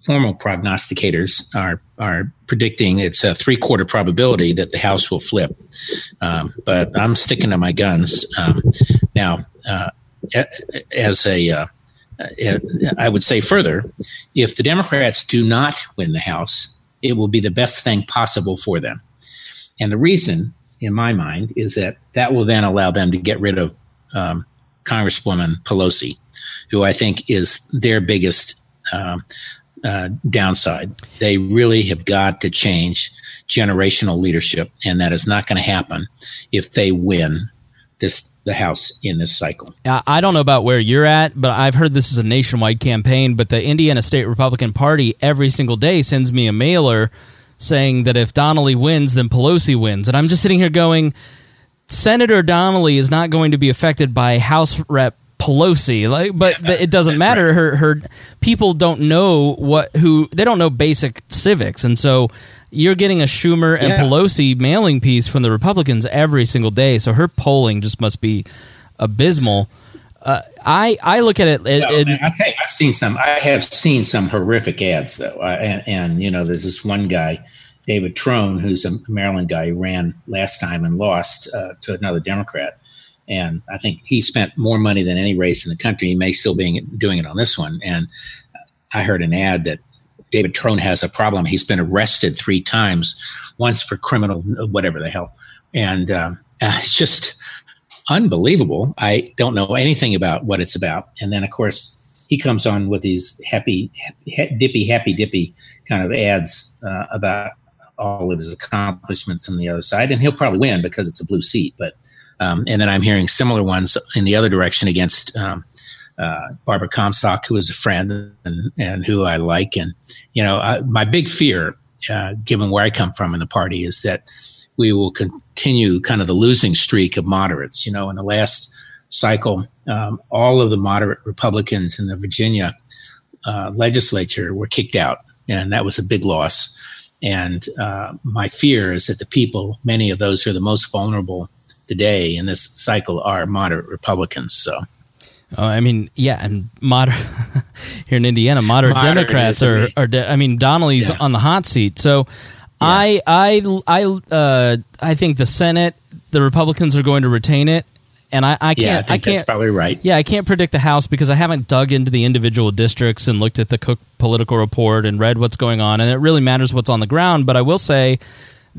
formal prognosticators are are predicting it's a three quarter probability that the House will flip, um, but I'm sticking to my guns. Um, now, uh, as a uh, I would say further, if the Democrats do not win the House, it will be the best thing possible for them. And the reason, in my mind, is that that will then allow them to get rid of um, Congresswoman Pelosi, who I think is their biggest um, uh, downside. They really have got to change generational leadership, and that is not going to happen if they win this the House in this cycle. I don't know about where you're at, but I've heard this is a nationwide campaign. But the Indiana State Republican Party every single day sends me a mailer saying that if Donnelly wins, then Pelosi wins, and I'm just sitting here going. Senator Donnelly is not going to be affected by House Rep Pelosi. Like, but yeah, it doesn't matter. Right. Her her people don't know what who they don't know basic civics, and so you're getting a Schumer and yeah. Pelosi mailing piece from the Republicans every single day. So her polling just must be abysmal. Uh, I I look at it. it, well, it I think I've seen some. I have seen some horrific ads though, I, and, and you know, there's this one guy. David Trone, who's a Maryland guy, who ran last time and lost uh, to another Democrat and I think he spent more money than any race in the country. He may still be doing it on this one. And I heard an ad that David Trone has a problem. He's been arrested three times, once for criminal, whatever the hell. And uh, it's just unbelievable. I don't know anything about what it's about. And then, of course, he comes on with these happy, happy dippy, happy dippy kind of ads uh, about all of his accomplishments on the other side. And he'll probably win because it's a blue seat. But um, and then I'm hearing similar ones in the other direction against um, uh, Barbara Comstock, who is a friend and, and who I like. And, you know, I, my big fear, uh, given where I come from in the party, is that we will continue kind of the losing streak of moderates. You know, in the last cycle, um, all of the moderate Republicans in the Virginia uh, legislature were kicked out, and that was a big loss. And uh, my fear is that the people, many of those who are the most vulnerable today in this cycle are moderate Republicans. So. Oh, I mean, yeah, and moderate here in Indiana, moderate, moderate Democrats are, are. De- I mean, Donnelly's yeah. on the hot seat, so yeah. I, I, I, uh, I think the Senate, the Republicans are going to retain it, and I, I can't. Yeah, I, I can't. probably right. Yeah, I can't predict the House because I haven't dug into the individual districts and looked at the Cook political report and read what's going on, and it really matters what's on the ground. But I will say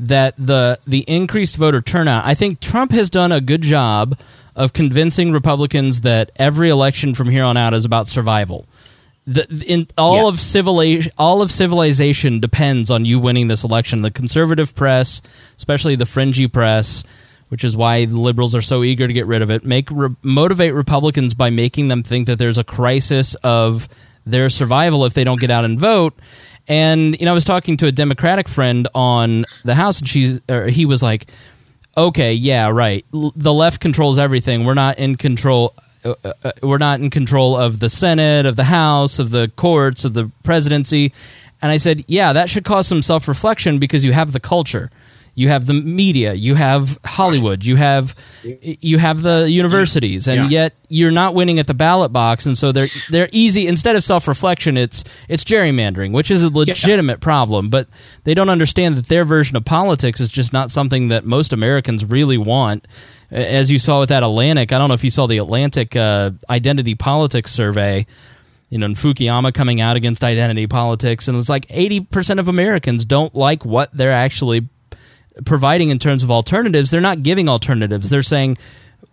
that the the increased voter turnout, I think Trump has done a good job of convincing Republicans that every election from here on out is about survival. The, in all yeah. of civilization, all of civilization depends on you winning this election. The conservative press, especially the fringy press, which is why the liberals are so eager to get rid of it, make re- motivate Republicans by making them think that there's a crisis of their survival if they don't get out and vote. And you know, I was talking to a Democratic friend on the House, and she's he was like, "Okay, yeah, right. L- the left controls everything. We're not in control. Uh, uh, we're not in control of the Senate, of the House, of the courts, of the presidency." And I said, "Yeah, that should cause some self reflection because you have the culture." You have the media, you have Hollywood, you have you have the universities, and Yeah. yet you're not winning at the ballot box, and so they're they're easy. Instead of self reflection, it's it's gerrymandering, which is a legitimate problem, but they don't understand that their version of politics is just not something that most Americans really want. As you saw with that Atlantic, I don't know if you saw the Atlantic uh, Identity Politics survey you know, and Fukuyama coming out against identity politics, and it's like eighty percent of Americans don't like what they're actually providing in terms of alternatives. They're not giving alternatives. They're saying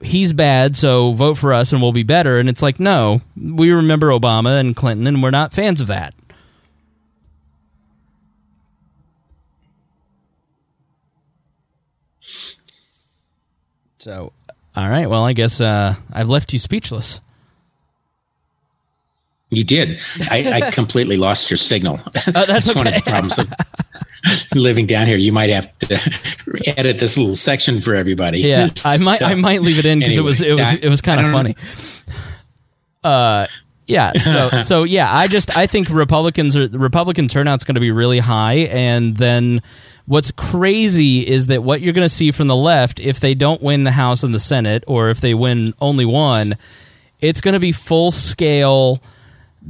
he's bad, so vote for us and we'll be better. And it's like, no, we remember Obama and Clinton, and we're not fans of that. So, all right. Well, I guess uh, I've left you speechless. You did. I, I completely lost your signal. Uh, that's one of the problems living down here. You might have to edit this little section for everybody. Yeah, I might So, I might leave it in because it was it was I- it was kind of funny. Uh, yeah. So so yeah, I just I think Republicans are Republican turnout's going to be really high, and then what's crazy is that what you're going to see from the left if they don't win the House and the Senate, or if they win only one, it's going to be full scale.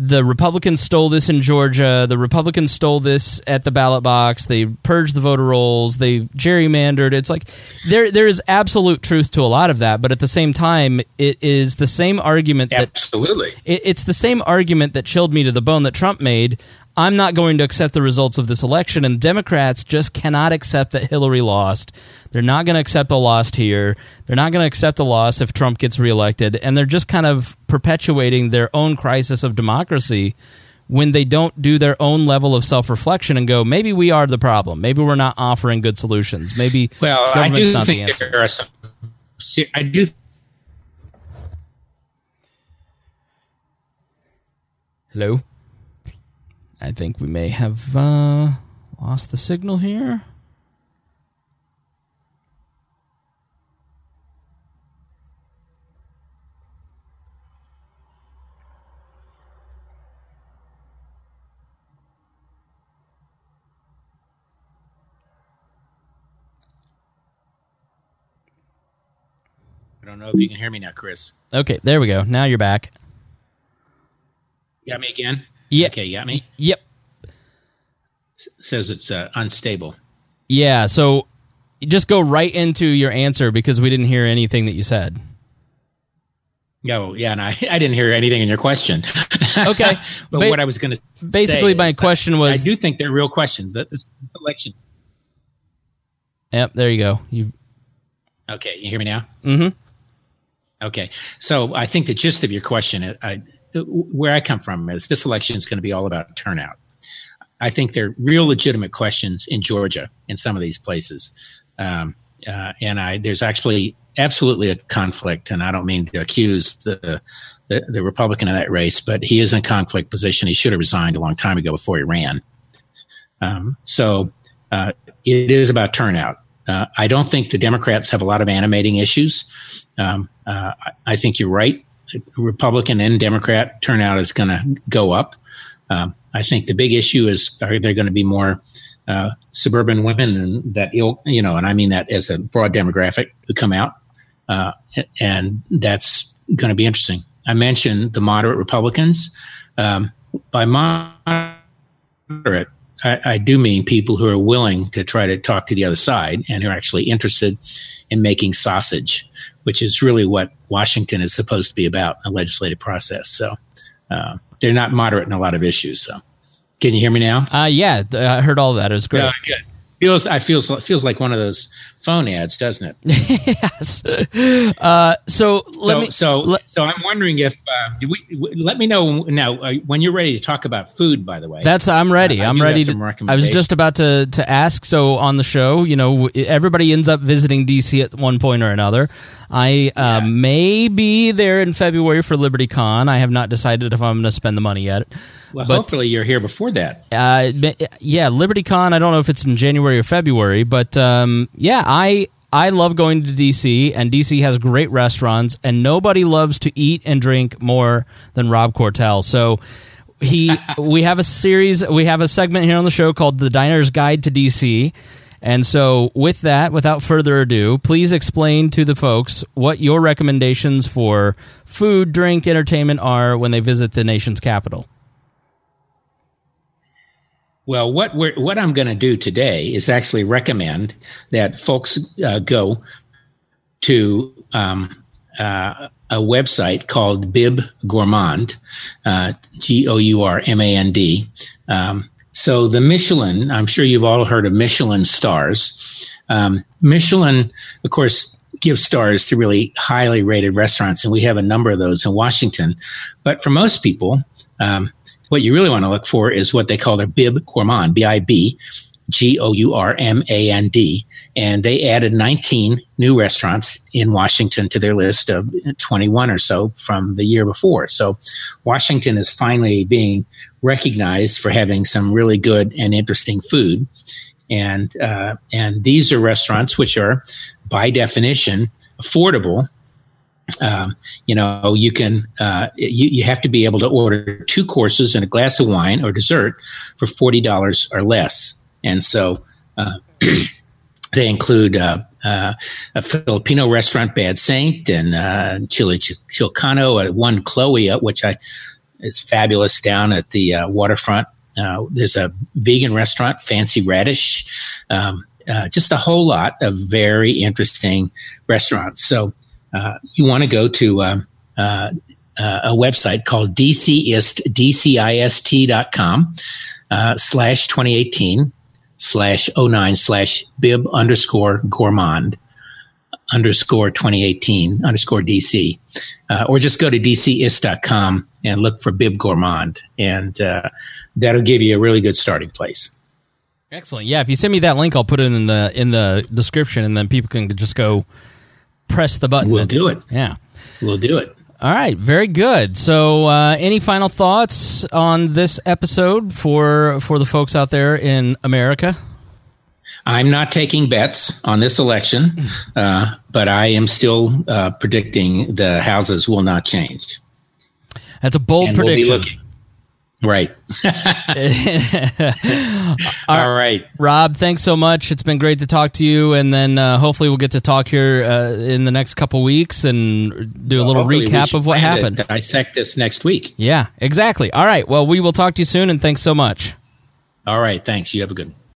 The Republicans stole this in Georgia. The Republicans stole this at the ballot box. They purged the voter rolls. They gerrymandered. It's like there there is absolute truth to a lot of that, but at the same time, it is the same argument that Absolutely. it, it's the same argument that chilled me to the bone that Trump made. I'm not going to accept the results of this election, and Democrats just cannot accept that Hillary lost. They're not going to accept a loss here. They're not going to accept a loss if Trump gets reelected, and they're just kind of perpetuating their own crisis of democracy when they don't do their own level of self reflection and go, maybe we are the problem. Maybe we're not offering good solutions. Maybe Well, I do not the think answer. there are some. I do. Hello. I think we may have uh, lost the signal here. I don't know if you can hear me now, Chris. Okay, there we go. Now you're back. You got me again? Yeah. Okay, you got me. Yep. says it's uh, unstable. Yeah. So just go right into your answer because we didn't hear anything that you said. Oh, yeah, and I, I didn't hear anything in your question. Okay. but Ba- what I was going to basically my question was- I do think they're real questions. That this election. Yep. There you go. You. Okay, you hear me now? Mhm. Okay, so I think the gist of your question, I, where I come from, is this election is going to be all about turnout. I think they're real legitimate questions in Georgia in some of these places, um, uh, and I there's actually absolutely a conflict, and I don't mean to accuse the, the the Republican in that race, but he is in a conflict position. He should have resigned a long time ago before he ran. Um, so uh, it is about turnout. Uh, I don't think the Democrats have a lot of animating issues. Um, uh, I think you're right. Republican and Democrat turnout is going to go up. Um, I think the big issue is are there going to be more uh, suburban women and that ill, you know, and I mean that as a broad demographic who come out, uh, and that's going to be interesting. I mentioned the moderate Republicans. Um, by moderate, I, I do mean people who are willing to try to talk to the other side and who are actually interested in making sausage, which is really what Washington is supposed to be about a legislative process. So uh, they're not moderate in a lot of issues. So can you hear me now? Uh, yeah. I heard all that. It was great. good. feels I feels feels like one of those phone ads, doesn't it? yes. Uh, so let so, me. So let- so I'm wondering if uh, do we, w- let me know now uh, when you're ready to talk about food. By the way, That's I'm ready. Uh, I'm ready. To, I was just about to to ask. So on the show, you know, everybody ends up visiting DC at one point or another. I uh, Yeah. may be there in February for LibertyCon. I have not decided if I'm going to spend the money yet. well, but- hopefully you're here before that. Uh, yeah, LibertyCon. I don't know if it's in January or February, but um, yeah, I I I love going to DC, and DC has great restaurants, and nobody loves to eat and drink more than Rob Quartel. So he, we have a series, we have a segment here on the show called "The Diner's Guide to DC." And so, with that, without further ado, please explain to the folks what your recommendations for food, drink, entertainment are when they visit the nation's capital. Well, what we're, what I'm going to do today is actually recommend that folks uh, go to um, uh, a website called Bib Gourmand, uh, G O U R M A N D. Um, so the Michelin, I'm sure you've all heard of Michelin stars. Um, Michelin, of course, gives stars to really highly rated restaurants, and we have a number of those in Washington. But for most people, um, what you really want to look for is what they call their Bib Gourmand, B I B G O U R M A N D. And they added 19 new restaurants in Washington to their list of 21 or so from the year before. So Washington is finally being recognized for having some really good and interesting food. And, uh, and these are restaurants which are, by definition, affordable um, you know, you can uh, you, you have to be able to order two courses and a glass of wine or dessert for forty dollars or less, and so uh, they include uh, uh, a Filipino restaurant, Bad Saint, and uh, Chili Ch- Chilcano, uh, one Chloe, which I is fabulous down at the waterfront. There's a vegan restaurant, Fancy Radish. Um, just a whole lot of very interesting restaurants. So you want to go to um, uh, uh, a website called dcist, dcist.com uh, slash 2018 slash 09 slash bib underscore gourmand underscore 2018 underscore dc uh, or just go to dcist.com and look for bib gourmand and uh, that'll give you a really good starting place Excellent. Yeah, if you send me that link, I'll put it in the in the description, and then people can just go press the button. we'll do it Yeah. we'll do it All right. Very good. So, uh, any final thoughts on this episode for for the folks out there in America? I'm not taking bets on this election, uh, but I am still uh, predicting the houses will not change. That's a bold And we'll prediction. looking. Right. All right. Rob, thanks so much. It's been great to talk to you, and then uh, hopefully we'll get to talk here uh, in the next couple weeks and do a little recap of what happened. Dissect this next week. Yeah, exactly. All right. Well, we will talk to you soon, and thanks so much. All right. Thanks. You have a good one.